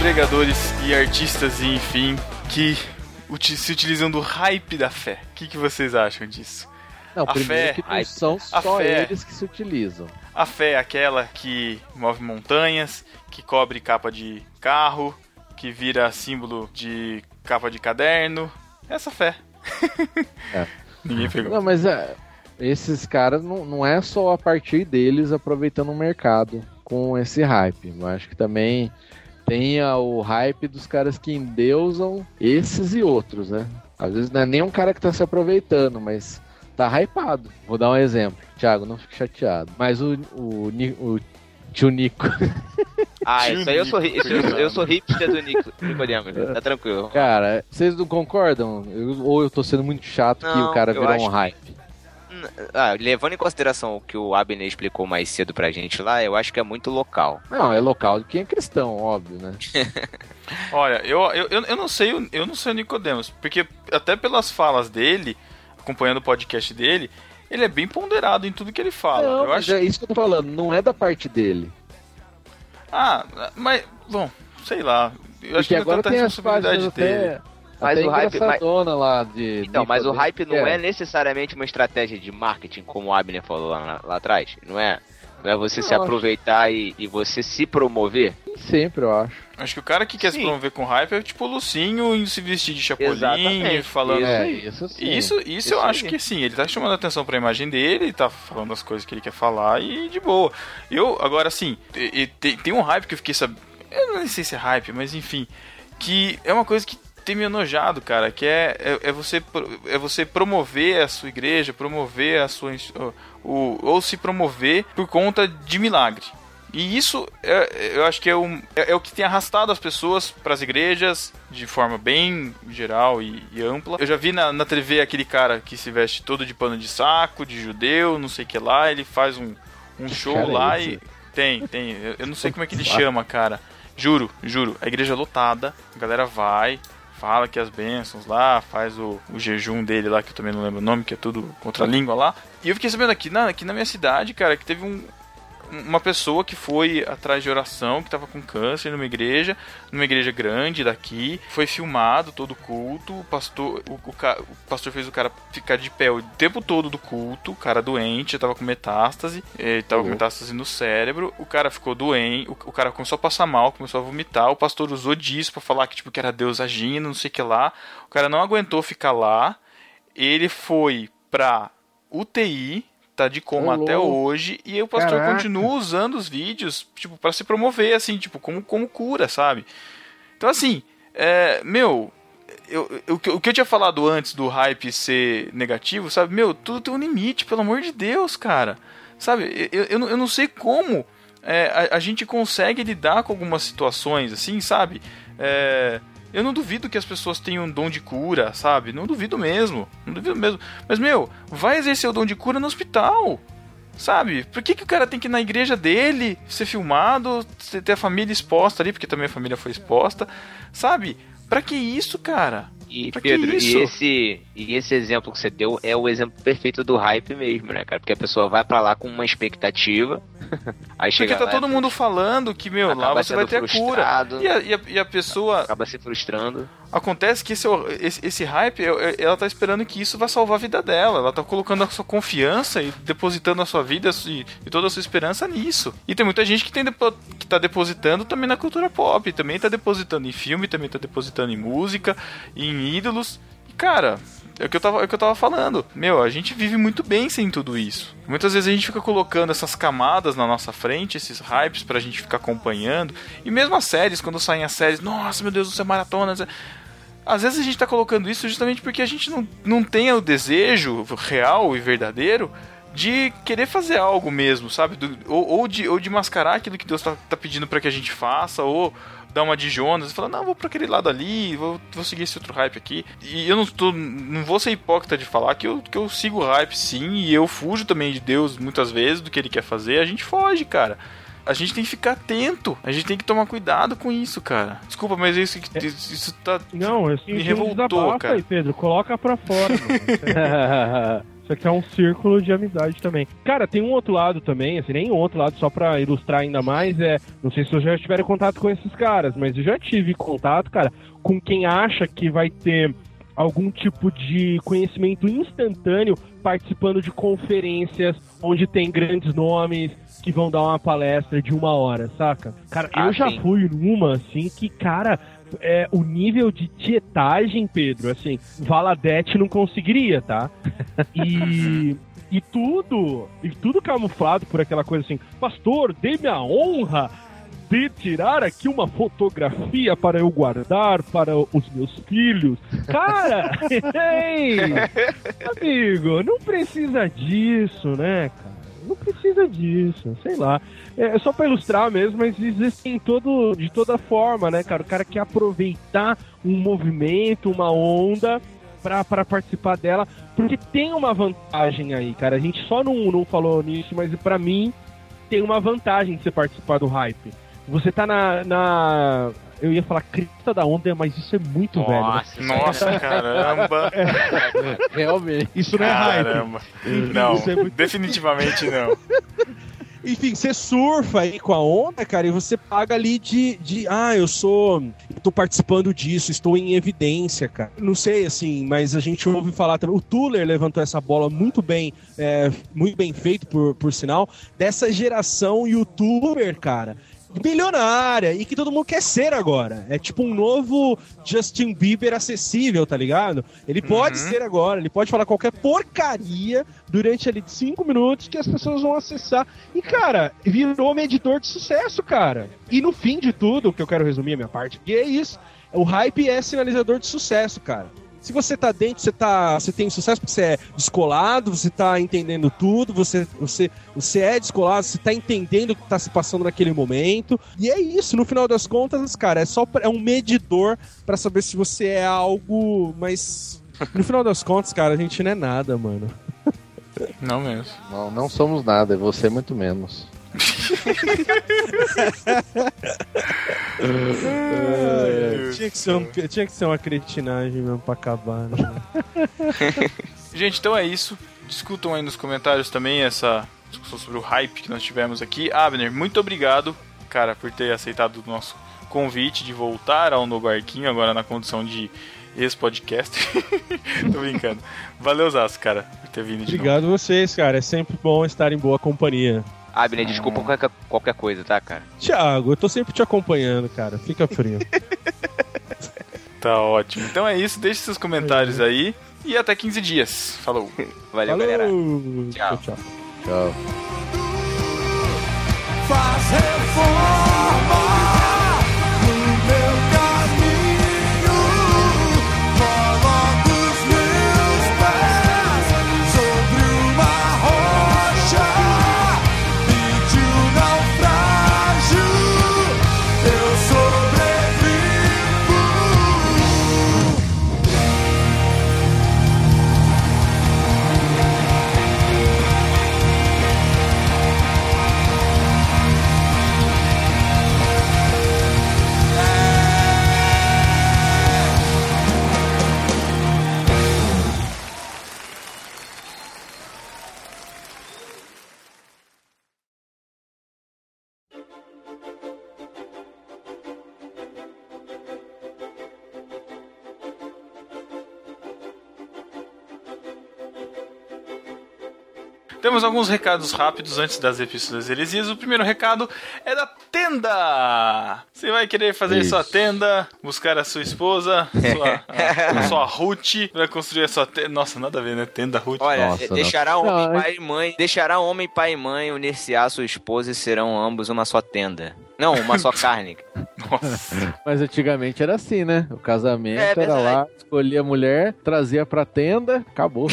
[SPEAKER 3] Pregadores e artistas, e enfim, que se utilizam do hype da fé. O que, que vocês acham disso?
[SPEAKER 2] Não,
[SPEAKER 3] A fé,
[SPEAKER 2] que não são
[SPEAKER 3] a
[SPEAKER 2] só
[SPEAKER 3] fé.
[SPEAKER 2] eles que se utilizam.
[SPEAKER 3] A fé é aquela que move montanhas, que cobre capa de carro, que vira símbolo de capa de caderno. Essa fé.
[SPEAKER 2] É. *laughs*
[SPEAKER 3] Ninguém pegou.
[SPEAKER 2] Não, mas é, esses caras não, não é só a partir deles aproveitando o mercado com esse hype. Eu acho que também tem a- o hype dos caras que endeusam esses e outros, né? Às vezes não é nem um cara que tá se aproveitando, mas tá hypado. Vou dar um exemplo. Thiago, não fique chateado. Mas o, o, o tio Nico, *laughs*
[SPEAKER 1] Ah, isso aí eu sou,
[SPEAKER 3] Nico,
[SPEAKER 1] isso, eu, eu sou hipster do Nico, Nicodemos, tá tranquilo.
[SPEAKER 2] cara, vocês não concordam? Eu- ou eu tô sendo muito chato que
[SPEAKER 1] Não,
[SPEAKER 2] o cara virou
[SPEAKER 1] acho
[SPEAKER 2] um
[SPEAKER 1] que-
[SPEAKER 2] hype?
[SPEAKER 1] Ah, levando em consideração o que o Abner explicou mais cedo pra gente lá, eu acho que é muito local.
[SPEAKER 2] Não, é local de quem é cristão, óbvio, né? *laughs*
[SPEAKER 3] Olha, eu, eu, eu não sei, o- eu não sei o Nicodemos, porque até pelas falas dele, acompanhando o podcast dele, ele é bem ponderado em tudo que ele fala.
[SPEAKER 2] Não,
[SPEAKER 3] eu
[SPEAKER 2] mas
[SPEAKER 3] acho.
[SPEAKER 2] é isso que eu tô falando, não é da parte dele.
[SPEAKER 3] Ah, mas bom, sei lá. Eu acho
[SPEAKER 2] Porque
[SPEAKER 3] que não é
[SPEAKER 2] agora
[SPEAKER 3] tanta
[SPEAKER 2] tem as
[SPEAKER 3] responsabilidade
[SPEAKER 2] páginas
[SPEAKER 3] dele.
[SPEAKER 2] até.
[SPEAKER 1] Mas
[SPEAKER 2] Até
[SPEAKER 1] o hype-
[SPEAKER 2] engraçadona lá de.
[SPEAKER 1] Então, mas o hype não
[SPEAKER 2] Cage.
[SPEAKER 1] é necessariamente uma estratégia de marketing, como o Abner falou lá, lá atrás. Não é? Não é você se
[SPEAKER 2] Não, acho-
[SPEAKER 1] aproveitar e, e você se promover?
[SPEAKER 2] Sempre, eu acho.
[SPEAKER 3] Acho que o cara que quer se
[SPEAKER 1] Sim.
[SPEAKER 3] promover com hype é tipo o Lucinho indo se vestir de chapolim,
[SPEAKER 1] Exatamente.
[SPEAKER 3] falando.
[SPEAKER 2] É, isso sim.
[SPEAKER 3] Isso, isso,
[SPEAKER 1] Isso
[SPEAKER 3] eu
[SPEAKER 1] aí.
[SPEAKER 3] acho que sim, ele tá chamando a atenção pra imagem dele, ele tá falando as coisas que ele quer falar e de boa. Eu, agora assim, tem, tem um hype que eu fiquei sabendo. Eu não sei se é hype, mas enfim. Que é uma coisa que tem me enojado, cara, que é, é, é você, é você promover a sua igreja, promover a sua. o- ou se promover por conta de milagre. E isso é- eu acho que é, um, é, é o que tem arrastado as pessoas para as igrejas de forma bem geral e, e ampla. Eu já vi na, na TV aquele cara que se veste todo de pano de saco, de judeu, não sei o que lá, ele faz um, um show
[SPEAKER 2] cara é
[SPEAKER 3] lá e. Tem, tem. Eu, eu não sei como é que ele chama, cara. Juro, juro. A igreja é lotada, a galera vai, fala que as bênçãos lá, faz o, o jejum dele lá, que eu também não lembro o nome, que é tudo contra a língua lá. E eu fiquei sabendo aqui na, aqui na minha cidade, cara, que teve um, uma pessoa que foi atrás de oração, que tava com câncer numa igreja, numa igreja grande daqui, foi filmado todo o culto, o pastor, o, o o pastor fez o cara ficar de pé o tempo todo do culto, o cara doente, tava com metástase, ele tava com metástase no cérebro, o cara ficou doente, o, o cara começou a passar mal, começou a vomitar, o pastor usou disso pra falar que tipo que era Deus agindo, não sei o que lá. O cara não aguentou ficar lá, ele foi pra UTI, tá de coma
[SPEAKER 2] Ô,
[SPEAKER 3] até hoje, e o pastor
[SPEAKER 2] Caraca.
[SPEAKER 3] continua usando os vídeos, tipo, para se promover, assim, tipo, como, como cura, sabe? Então, assim, é, meu, eu, eu- o que- eu tinha falado antes do hype ser negativo, sabe? Meu, tudo tem um limite, pelo amor de Deus, cara. Sabe, eu, eu, não- eu não sei como é, a, a gente consegue lidar com algumas situações, assim, sabe? É, eu não duvido que as pessoas tenham um dom de cura, sabe? Não duvido mesmo, não duvido mesmo. Mas, meu, vai exercer o dom de cura no hospital. Sabe? Por que, que o cara tem que ir na igreja dele, ser filmado, ter a família exposta ali, porque também a família foi exposta, sabe? Pra que isso, cara?
[SPEAKER 1] E
[SPEAKER 3] Pra
[SPEAKER 1] Pedro, e esse, e esse exemplo que você deu é o exemplo perfeito do hype mesmo, né, cara? Porque a pessoa vai pra lá com uma expectativa, *laughs* aí
[SPEAKER 3] Porque
[SPEAKER 1] chega
[SPEAKER 3] tá
[SPEAKER 1] lá,
[SPEAKER 3] todo mundo falando que, meu, lá você vai ter a cura.
[SPEAKER 1] frustrado.
[SPEAKER 3] E a, e a, e a pessoa.
[SPEAKER 1] acaba se frustrando.
[SPEAKER 3] Acontece que esse, esse, esse hype, ela tá esperando que isso vai salvar a vida dela. Ela tá colocando a sua confiança e depositando a sua vida e, e toda a sua esperança nisso. E tem muita gente que, tem que tá depositando também na cultura pop, também tá depositando em filme, também tá depositando em música, em ídolos. E, cara, é o que eu tava, é o que eu tava falando. Meu, a gente vive muito bem sem tudo isso. Muitas vezes a gente fica colocando essas camadas na nossa frente, esses hypes pra gente ficar acompanhando. E mesmo as séries, quando saem as séries, nossa, meu Deus, você é maratona. Às vezes a gente tá colocando isso justamente porque a gente não, não tem o desejo real e verdadeiro de querer fazer algo mesmo, sabe? Do- ou, ou de, ou de mascarar aquilo que Deus tá, tá pedindo pra que a gente faça, ou dar uma de Jonas e falar, não, vou pra aquele lado ali, vou, vou seguir esse outro hype aqui. E eu não, tô, não vou ser hipócrita de falar que eu, que eu sigo o hype sim, e eu fujo também de Deus muitas vezes do que ele quer fazer, a gente foge, cara. A gente tem que ficar atento, a gente tem que tomar cuidado com isso, cara. Desculpa, mas isso, isso, isso tá.
[SPEAKER 4] Não, eu
[SPEAKER 3] Me revoltou, cara.
[SPEAKER 4] aí, Pedro. Coloca pra fora. *laughs* Isso aqui é um círculo de amizade também. Cara, tem um outro lado também, assim, nem um outro lado, só pra ilustrar ainda mais, é. Não sei se vocês já tiveram contato com esses caras, mas eu já tive contato, cara, com quem acha que vai ter algum tipo de conhecimento instantâneo participando de conferências onde tem grandes nomes que vão dar uma palestra de uma hora, saca? Cara,
[SPEAKER 1] Ah,
[SPEAKER 4] eu já
[SPEAKER 1] sim.
[SPEAKER 4] fui numa, assim, que, cara, é, o nível de tietagem, Pedro, assim, Valadete não conseguiria, tá? *laughs* E. E tudo, e tudo camuflado por aquela coisa assim, pastor, dê-me a honra de tirar aqui uma fotografia para eu guardar para os meus filhos. Cara, *laughs* ei, *laughs* amigo, não precisa disso, né, cara? Não precisa disso, sei lá. É só pra ilustrar mesmo, mas existem todo, de toda forma, né, cara? O cara quer aproveitar um movimento, uma onda pra participar dela, porque tem uma vantagem aí, cara. A gente só não, não falou nisso, mas pra mim tem uma vantagem de você participar do hype. Você tá na. na eu ia falar crista da onda, mas isso é muito velho. né?
[SPEAKER 1] Nossa,
[SPEAKER 3] Nossa, *laughs* caramba!
[SPEAKER 2] Realmente.
[SPEAKER 4] Isso não é hype.
[SPEAKER 3] Caramba! Não,
[SPEAKER 4] Isso é muito-
[SPEAKER 3] definitivamente não. *laughs*
[SPEAKER 4] Enfim, você surfa aí com a onda, cara, e você paga ali de. de ah, eu sou tô participando disso, estou em evidência, cara. Não sei, assim, mas a gente ouve falar também. O Tuller levantou essa bola muito bem, é, muito bem feito, por, por sinal, dessa geração youtuber, cara. Milionária e que todo mundo quer ser agora. É tipo um novo Justin Bieber acessível, tá ligado? Ele pode
[SPEAKER 3] Uhum.
[SPEAKER 4] ser agora, ele pode falar qualquer porcaria durante ali cinco minutos que as pessoas vão acessar. E, cara, virou medidor de sucesso, cara. E no fim de tudo, o que eu quero resumir a minha parte aqui é isso. O hype é sinalizador de sucesso, cara. Se você tá dentro, você tá, você tem sucesso porque você é descolado, você tá entendendo tudo, você, você, você é descolado, você tá entendendo o que tá se passando naquele momento. E é isso, no final das contas, cara, é só pra- é um medidor pra saber se você é algo, mas no final das contas, cara, a gente não é nada, mano.
[SPEAKER 3] Não mesmo.
[SPEAKER 2] Não, não somos nada, é você muito menos.
[SPEAKER 4] Tinha que, ser um- tinha que ser uma cretinagem mesmo pra acabar, né? *laughs*
[SPEAKER 3] Gente, então é isso. Discutam aí nos comentários também essa discussão sobre o hype que nós tivemos aqui. Abner, muito obrigado, cara, por ter aceitado o nosso convite de voltar ao No Barquinho, agora na condição de ex-podcast. *laughs* Tô brincando. Valeu, Zaço, cara, por ter vindo de novo.
[SPEAKER 4] Obrigado a vocês, cara. É sempre bom estar em boa companhia.
[SPEAKER 1] Abner, desculpa qualquer, qualquer coisa, tá, cara?
[SPEAKER 4] Thiago, eu tô sempre te acompanhando, cara. Fica frio. *laughs*
[SPEAKER 3] Tá ótimo. Então é isso, deixe seus comentários aí e até 15 dias. Falou.
[SPEAKER 1] Valeu,
[SPEAKER 4] Falou.
[SPEAKER 1] galera.
[SPEAKER 4] Tchau, tchau.
[SPEAKER 2] Tchau.
[SPEAKER 8] Faz
[SPEAKER 3] Temos alguns recados rápidos antes das epístolas heresias. O primeiro recado é da tenda. Você vai querer fazer
[SPEAKER 2] Isso.
[SPEAKER 3] sua tenda, buscar a sua esposa, *laughs* sua, a, a sua Ruth, pra construir a sua tenda. Nossa, nada a ver, né? Tenda Ruth.
[SPEAKER 1] Olha,
[SPEAKER 2] Nossa,
[SPEAKER 1] de- deixará
[SPEAKER 2] não.
[SPEAKER 1] homem, pai e mãe, deixará homem, pai e mãe unir-se-á sua esposa e serão ambos uma só tenda. Não, uma só carne.
[SPEAKER 3] Nossa.
[SPEAKER 2] Mas antigamente era assim, né? O casamento
[SPEAKER 1] É
[SPEAKER 2] era lá, escolhia a mulher, trazia pra tenda, acabou.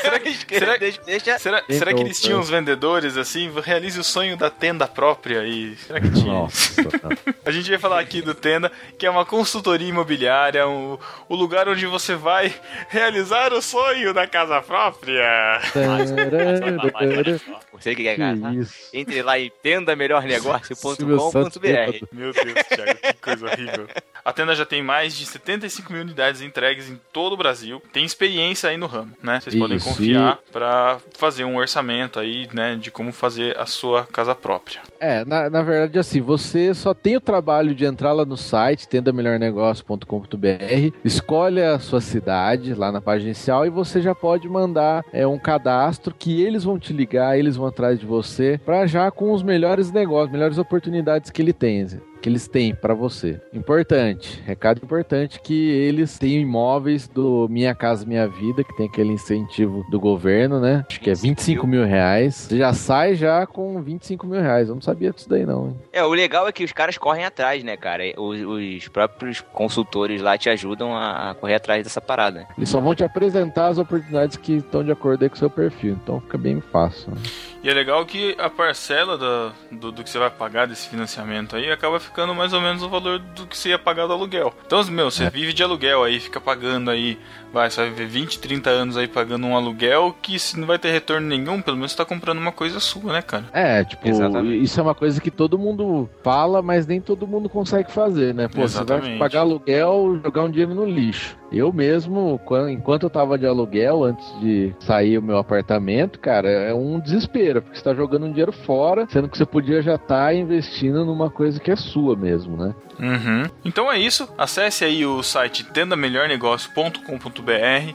[SPEAKER 3] será que, será,
[SPEAKER 1] deixa, deixa-
[SPEAKER 3] será, será que eles
[SPEAKER 2] Então,
[SPEAKER 3] tinham os vendedores assim? Realize o sonho da tenda própria e. Será que tinha?
[SPEAKER 2] Nossa.
[SPEAKER 3] A gente vai falar aqui do Tenda, que é uma consultoria imobiliária, um, o lugar onde você vai realizar o sonho da casa própria.
[SPEAKER 1] Você que quer casar? Entre lá em
[SPEAKER 2] bêbado.
[SPEAKER 3] Meu Deus, Thiago, que coisa horrível. *laughs* A tenda já tem mais de 75 mil unidades entregues em todo o Brasil. Tem experiência aí no ramo, né? Vocês podem confiar pra fazer um orçamento aí, né, de como fazer a sua casa própria.
[SPEAKER 2] É, na, na verdade, assim, você só tem o trabalho de entrar lá no site, tendamelhornegócio.com.br, escolhe a sua cidade lá na página inicial e você já pode mandar é, um cadastro que eles vão te ligar, eles vão atrás de você, pra já com os melhores negócios, melhores oportunidades que ele tem. Que eles têm pra você. Importante, recado importante que eles têm imóveis do Minha Casa Minha Vida, que tem aquele incentivo do governo, né? Acho que é 25 mil reais. Você já sai já com 25 mil reais. Eu não sabia disso daí, não. hein?
[SPEAKER 1] É, o legal é que os caras correm atrás, né, cara? Os, os próprios consultores lá te ajudam a, a correr atrás dessa parada.
[SPEAKER 2] Eles só vão te apresentar as oportunidades que estão de acordo aí com o seu perfil. Então fica bem fácil. né?
[SPEAKER 3] E é legal que a parcela da- do, do que você vai pagar desse financiamento aí acaba ficando mais ou menos o valor do que você ia pagar do aluguel. Então, meu, você
[SPEAKER 2] É.
[SPEAKER 3] vive de aluguel aí, fica pagando aí, vai, você vai viver 20, 30 anos aí pagando um aluguel que se não vai ter retorno nenhum, pelo menos você tá comprando uma coisa sua, né, cara?
[SPEAKER 2] É, tipo,
[SPEAKER 1] Exatamente.
[SPEAKER 2] isso é uma coisa que todo mundo fala, mas nem todo mundo consegue fazer, né? Pô, você
[SPEAKER 3] Exatamente.
[SPEAKER 2] vai pagar aluguel, jogar um dinheiro no lixo. Eu mesmo, quan- enquanto eu tava de aluguel, antes de sair o meu apartamento, cara, é um desespero, porque você tá jogando um dinheiro fora, sendo que você podia já estar investindo numa coisa que é sua mesmo, né?
[SPEAKER 3] Uhum. Então é isso. Acesse aí o site tendamelhornegócio.com.br,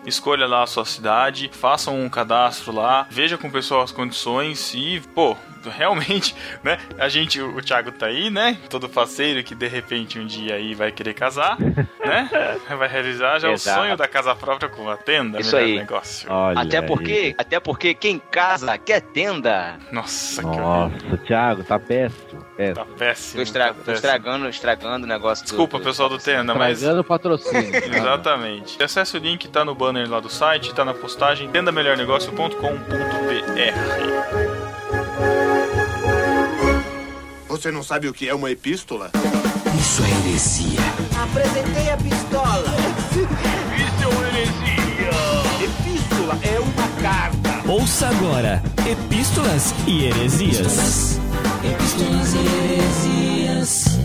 [SPEAKER 3] escolha lá a sua cidade, faça um cadastro lá, veja com o pessoal as condições e, pô, realmente, *laughs* né? A gente, o Thiago tá aí, né? Todo faceiro que de repente um dia aí vai querer casar, *laughs* né? Vai realizar já
[SPEAKER 1] Exato.
[SPEAKER 3] o sonho da casa própria com a tenda,
[SPEAKER 1] Isso aí.
[SPEAKER 3] negócio.
[SPEAKER 2] Olha
[SPEAKER 1] Até
[SPEAKER 2] aí.
[SPEAKER 1] porque, até porque quem casa quer tenda.
[SPEAKER 3] Nossa, que horrível.
[SPEAKER 2] Nossa, Thiago, tá péssimo. péssimo.
[SPEAKER 3] Tá péssimo.
[SPEAKER 1] Tô, estra-
[SPEAKER 3] tá
[SPEAKER 1] tô
[SPEAKER 3] péssimo.
[SPEAKER 1] estragando, estragando o negócio. do-
[SPEAKER 3] Desculpa,
[SPEAKER 1] do-
[SPEAKER 3] pessoal do Tenda, mas
[SPEAKER 2] Estragando o patrocínio. *laughs*
[SPEAKER 3] Exatamente. Acesse o link, tá no banner lá do site, tá na postagem, tendamelhornegócio.com.br.
[SPEAKER 9] Você não sabe o que é uma epístola?
[SPEAKER 7] Isso é heresia.
[SPEAKER 10] Apresentei a pistola. Isso é uma heresia. Epístola é uma carta.
[SPEAKER 11] Ouça agora Epístolas e Heresias.
[SPEAKER 10] Epístolas e heresias.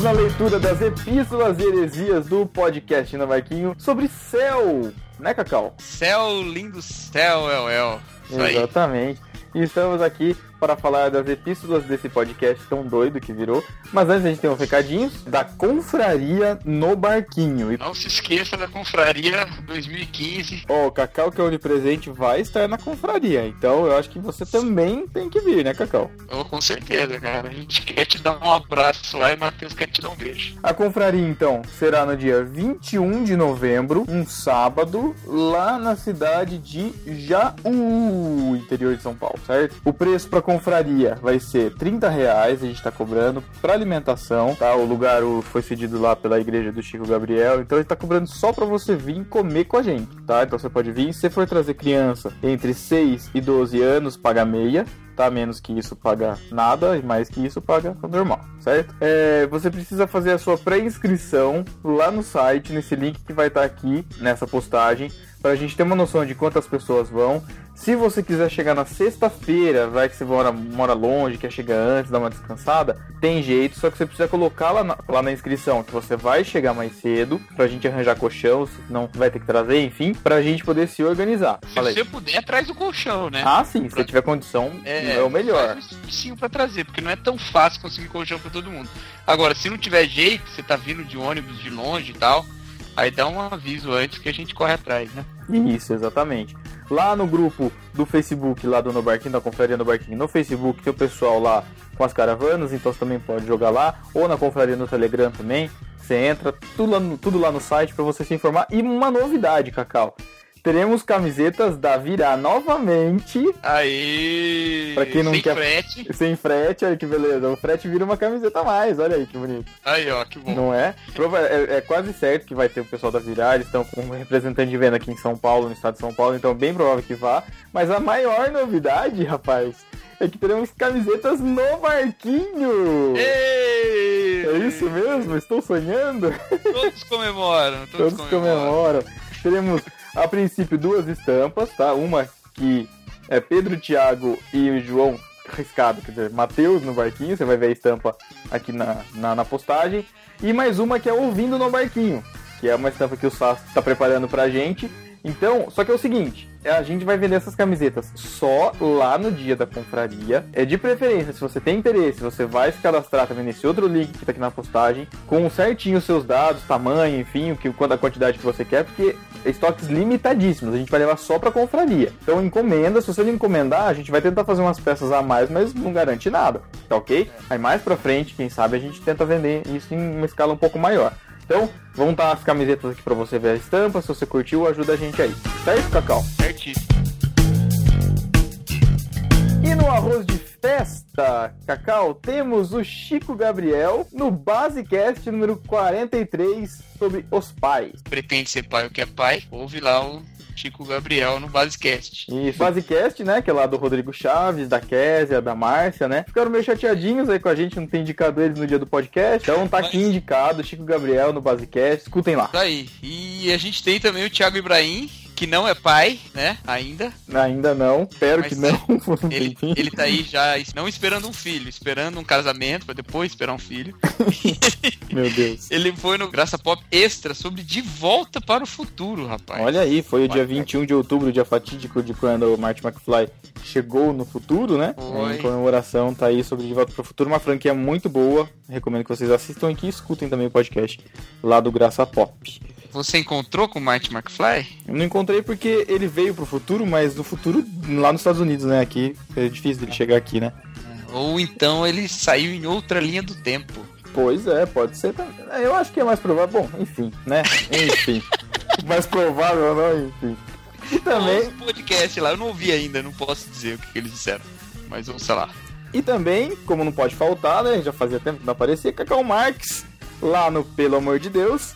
[SPEAKER 5] Estamos na leitura das epístolas e heresias do podcast na Marquinho sobre céu, né, Cacau?
[SPEAKER 6] Céu, lindo céu, El, El. Isso aí.
[SPEAKER 5] Exatamente. E estamos aqui para falar das epístolas desse podcast tão doido que virou. Mas antes a gente tem uns recadinhos da Confraria no Barquinho. E
[SPEAKER 6] Não se esqueça da Confraria 2015.
[SPEAKER 5] Ó, o Cacau, que é onipresente, vai estar na confraria. Então eu acho que você também tem que vir, né, Cacau?
[SPEAKER 6] Oh, com certeza, cara. A gente quer te dar um abraço lá e Matheus quer te dar um beijo.
[SPEAKER 5] A confraria, então, será no dia 21 de novembro, um sábado, lá na cidade de Jaú, interior de São Paulo, certo? O preço para confraria vai ser 30 reais, a gente tá cobrando para alimentação, tá? O lugar foi cedido lá pela igreja do Chico Gabriel, então ele tá cobrando só para você vir comer com a gente, tá? Então você pode vir, se for trazer criança entre 6 e 12 anos, paga meia, tá? Menos que isso paga nada e mais que isso paga normal, certo? É, você precisa fazer a sua pré-inscrição lá no site, nesse link que vai estar aqui nessa postagem, pra gente ter uma noção de quantas pessoas vão. Se você quiser chegar na sexta-feira, vai que você mora, mora longe, quer chegar antes, dar uma descansada, tem jeito, só que você precisa colocar lá na, lá na inscrição que você vai chegar mais cedo, pra gente arranjar colchão, senão vai ter que trazer, enfim, pra gente poder se organizar.
[SPEAKER 6] Se
[SPEAKER 5] Fala aí.
[SPEAKER 6] você puder, traz o colchão, né?
[SPEAKER 5] Ah, sim, se você tiver condição, é, o melhor.
[SPEAKER 6] sim pra trazer, porque não é tão fácil conseguir colchão pra todo mundo. Agora, se não tiver jeito, você tá vindo de ônibus de longe e tal, aí dá um aviso antes que a gente corre atrás, né?
[SPEAKER 5] Isso, exatamente. Lá no grupo do Facebook, lá do No Barquinho, da Confraria No Barquinho, no Facebook tem o pessoal lá com as caravanas, então você também pode jogar lá, ou na Confraria no Telegram também. Você entra, tudo lá no, tudo lá no site para você se informar. E uma novidade, Cacau. Teremos camisetas da Virá novamente.
[SPEAKER 6] Aí.
[SPEAKER 5] Pra quem não
[SPEAKER 6] sem
[SPEAKER 5] quer-
[SPEAKER 6] frete.
[SPEAKER 5] Sem frete, olha que beleza. O frete vira uma camiseta a mais, olha aí que bonito.
[SPEAKER 6] Aí, ó, que bom.
[SPEAKER 5] Não é? É, é quase certo que vai ter o pessoal da Virar, eles estão com um representante de venda aqui em São Paulo, no estado de São Paulo, então bem provável que vá. Mas a maior novidade, rapaz, é que teremos camisetas no barquinho!
[SPEAKER 6] Ei!
[SPEAKER 5] É isso mesmo? Estou sonhando?
[SPEAKER 6] Todos comemoram, todos,
[SPEAKER 5] Todos
[SPEAKER 6] comemoram.
[SPEAKER 5] comemoram. Teremos, a princípio, duas estampas, tá? Uma que é Pedro, Thiago e o João riscado, quer dizer, Matheus no barquinho, você vai ver a estampa aqui na, na, na postagem. E mais uma que é Ouvindo no Barquinho, que é uma estampa que o Sass está preparando pra gente. Então, só que é o seguinte, a gente vai vender essas camisetas só lá no dia da confraria. É de preferência, se você tem interesse, você vai se cadastrar também nesse outro link que tá aqui na postagem, com certinho os seus dados, tamanho, enfim, o que, quanto a quantidade que você quer, porque estoques limitadíssimos, a gente vai levar só pra confraria. Então encomenda, se você não encomendar, a gente vai tentar fazer umas peças a mais, mas não garante nada, tá ok? Aí mais pra frente, quem sabe, a gente tenta vender isso em uma escala um pouco maior. Então, vão estar as camisetas aqui pra você ver a estampa, se você curtiu, ajuda a gente aí. Certo, Cacau?
[SPEAKER 6] Certíssimo.
[SPEAKER 5] E no arroz de festa, Cacau, temos o Chico Gabriel no Basecast número 43 sobre os pais.
[SPEAKER 6] Pretende ser pai ou quer pai? Ouve lá o Chico Gabriel no Basecast.
[SPEAKER 5] Isso, Basecast, né? Que é lá do Rodrigo Chaves, da Késia, da Márcia, né? Ficaram meio chateadinhos aí com a gente, não tem indicado eles no dia do podcast. Então tá aqui indicado, Chico Gabriel no Basecast. Escutem lá.
[SPEAKER 6] Tá aí. E a gente tem também o Thiago Ibrahim, que não é pai, né? Ainda.
[SPEAKER 5] Ainda não, espero
[SPEAKER 6] Mas
[SPEAKER 5] que não. *laughs*
[SPEAKER 6] Ele, *laughs* ele tá aí já não esperando um filho, esperando um casamento pra depois esperar um filho. *laughs*
[SPEAKER 5] Meu Deus.
[SPEAKER 6] Ele foi no Graça Pop Extra sobre De Volta para o Futuro, rapaz.
[SPEAKER 5] Olha aí, foi o dia
[SPEAKER 6] Olha.
[SPEAKER 5] 21 de outubro, dia fatídico de quando o Marty McFly chegou no futuro, né?
[SPEAKER 6] Foi.
[SPEAKER 5] Em comemoração, tá aí sobre De Volta para o Futuro, uma franquia muito boa. Recomendo que vocês assistam e que escutem também o podcast lá do Graça Pop.
[SPEAKER 6] Você encontrou com o Marty McFly?
[SPEAKER 5] Eu não encontrei porque ele veio pro futuro, mas no futuro lá nos Estados Unidos, né? Aqui é difícil dele chegar aqui, né?
[SPEAKER 6] Ou então ele saiu em outra linha do tempo.
[SPEAKER 5] Pois é, pode ser. É, Eu acho que é mais provável. Bom, enfim, né? Enfim. *laughs* mais provável, não, enfim. E também,
[SPEAKER 6] podcast lá, eu não ouvi ainda, não posso dizer o que, que eles disseram. Mas ouça lá.
[SPEAKER 5] e também, como não pode faltar, né? Já fazia tempo que não aparecia, Cacau Marx, lá no Pelo Amor de Deus,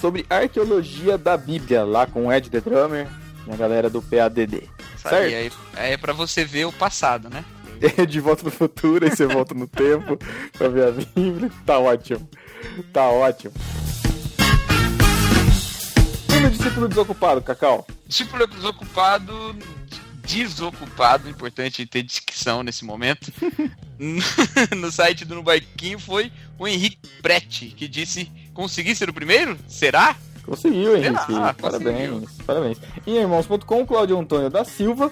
[SPEAKER 5] sobre arqueologia da Bíblia, lá com o Ed The Drummer e a galera do PADD.
[SPEAKER 6] Sabe?
[SPEAKER 5] Certo?
[SPEAKER 6] Aí, aí é pra você ver o passado, né? *laughs*
[SPEAKER 5] de volta pro futuro, aí você volta no tempo *laughs* pra ver a Bíblia. Tá ótimo. Tá ótimo. E no discípulo desocupado, Cacau?
[SPEAKER 6] Discípulo desocupado. Desocupado, importante ter dicção nesse momento. *laughs* no site do Nubarquinho foi o Henrique Prete, que disse: Consegui ser o primeiro? Será?
[SPEAKER 5] Conseguiu, Henrique.
[SPEAKER 6] Ah,
[SPEAKER 5] parabéns, parabéns. E em irmãos.com, Cláudio Antônio da Silva,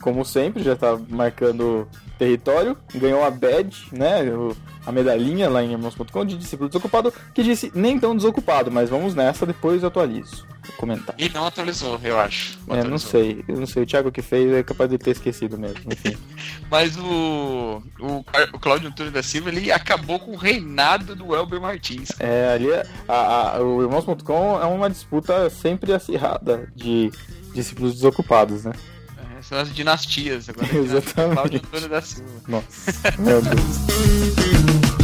[SPEAKER 5] como sempre, já tá marcando território, ganhou a badge, né? o- a medalhinha lá em irmãos.com de discípulo desocupado, que disse nem tão desocupado, mas vamos nessa, depois eu atualizo o comentário.
[SPEAKER 6] E não atualizou, eu acho.
[SPEAKER 5] É, não sei, eu não sei, o Thiago que fez é capaz de ter esquecido mesmo, enfim. *laughs*
[SPEAKER 6] Mas o, o, o Cláudio Antônio da Silva ele acabou com o reinado do Elber Martins.
[SPEAKER 5] É, ali, é- a, a- o irmãos.com é uma disputa sempre acirrada de discípulos desocupados, né?
[SPEAKER 6] É, são as dinastias agora. *laughs*
[SPEAKER 5] Exatamente.
[SPEAKER 6] Cláudio Antônio da Silva.
[SPEAKER 5] Nossa, meu Deus. *laughs*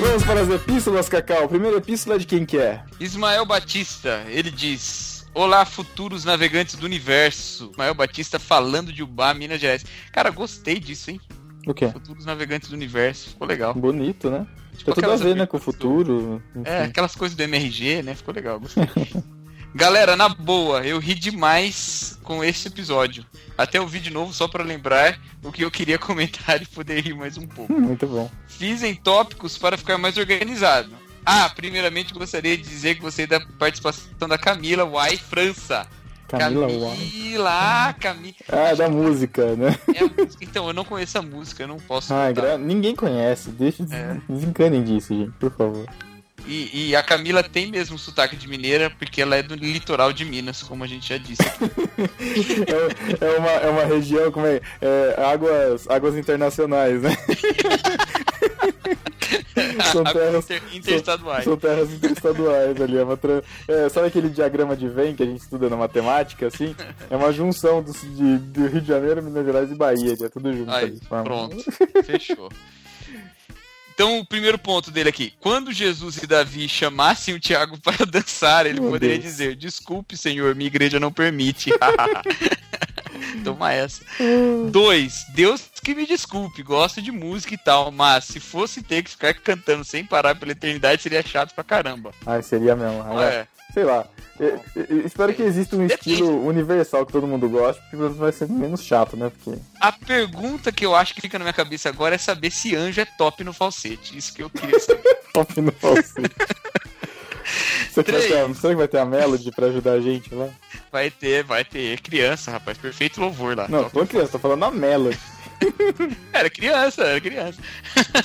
[SPEAKER 5] Vamos para as epístolas, Cacau. A primeira epístola é de quem que é?
[SPEAKER 6] Ismael Batista, ele diz: Olá, futuros navegantes do universo. Ismael Batista falando de Ubá, Minas Gerais. Cara, gostei disso, hein?
[SPEAKER 5] O quê?
[SPEAKER 6] Futuros navegantes do universo. Ficou legal.
[SPEAKER 5] Bonito, né?
[SPEAKER 6] Tipo
[SPEAKER 5] tudo a ver, né, com o futuro.
[SPEAKER 6] É,
[SPEAKER 5] enfim.
[SPEAKER 6] aquelas coisas do MRG, né? Ficou legal, gostei. *laughs* Galera, na boa, eu ri demais com esse episódio. Até ouvi de novo só pra lembrar o que eu queria *laughs* comentar e poder rir mais um pouco.
[SPEAKER 5] Muito bom.
[SPEAKER 6] Fiz em tópicos para ficar mais organizado. Ah, primeiramente gostaria de dizer que gostei da participação da Camila Uai França.
[SPEAKER 5] Camila.
[SPEAKER 6] Camila, Camila.
[SPEAKER 5] Ah, da música, né?
[SPEAKER 6] É a música. Então, eu não conheço a música, eu não posso.
[SPEAKER 5] Ah, gra... ninguém conhece. Deixa,
[SPEAKER 6] É.
[SPEAKER 5] desencanem disso, gente, por favor.
[SPEAKER 6] E, e a Camila tem mesmo sotaque de mineira, porque ela é do litoral de Minas, como a gente já disse. *laughs*
[SPEAKER 5] É, é uma, é uma região, como é? é águas, águas internacionais, né? *laughs* São terras,
[SPEAKER 6] inter- interestaduais.
[SPEAKER 5] São, são terras interestaduais ali. É uma tra- é, sabe aquele diagrama de Venn que a gente estuda na matemática, assim? É uma junção dos, de, do Rio de Janeiro, Minas Gerais e Bahia. É tudo junto
[SPEAKER 6] Aí,
[SPEAKER 5] ali. Forma-
[SPEAKER 6] pronto. *laughs* Fechou. Então, o primeiro ponto dele aqui. Quando Jesus e Davi chamassem o Tiago *laughs* para dançar, ele
[SPEAKER 5] Meu
[SPEAKER 6] poderia
[SPEAKER 5] Deus.
[SPEAKER 6] dizer: Desculpe, senhor, minha igreja não permite. *laughs* Toma essa. Dois, Deus que me desculpe, gosto de música e tal, mas se fosse ter que ficar cantando sem parar pela eternidade, seria chato pra caramba.
[SPEAKER 5] Ah, seria mesmo.
[SPEAKER 6] Não é?
[SPEAKER 5] Sei lá. Eu- eu- eu espero que exista um estilo universal que todo mundo goste, porque vai ser menos chato, né? Porque.
[SPEAKER 6] A pergunta que eu acho que fica na minha cabeça agora é saber se anjo é top no falsete. Isso que eu queria saber. *laughs*
[SPEAKER 5] Top no falsete. *laughs*
[SPEAKER 6] Três.
[SPEAKER 5] ter será que vai ter a Melody pra ajudar a gente lá?
[SPEAKER 6] Vai ter, vai ter. Criança, rapaz. Perfeito louvor lá.
[SPEAKER 5] Não, tô criança, tô falando a Melody. *laughs*
[SPEAKER 6] Era criança, era criança.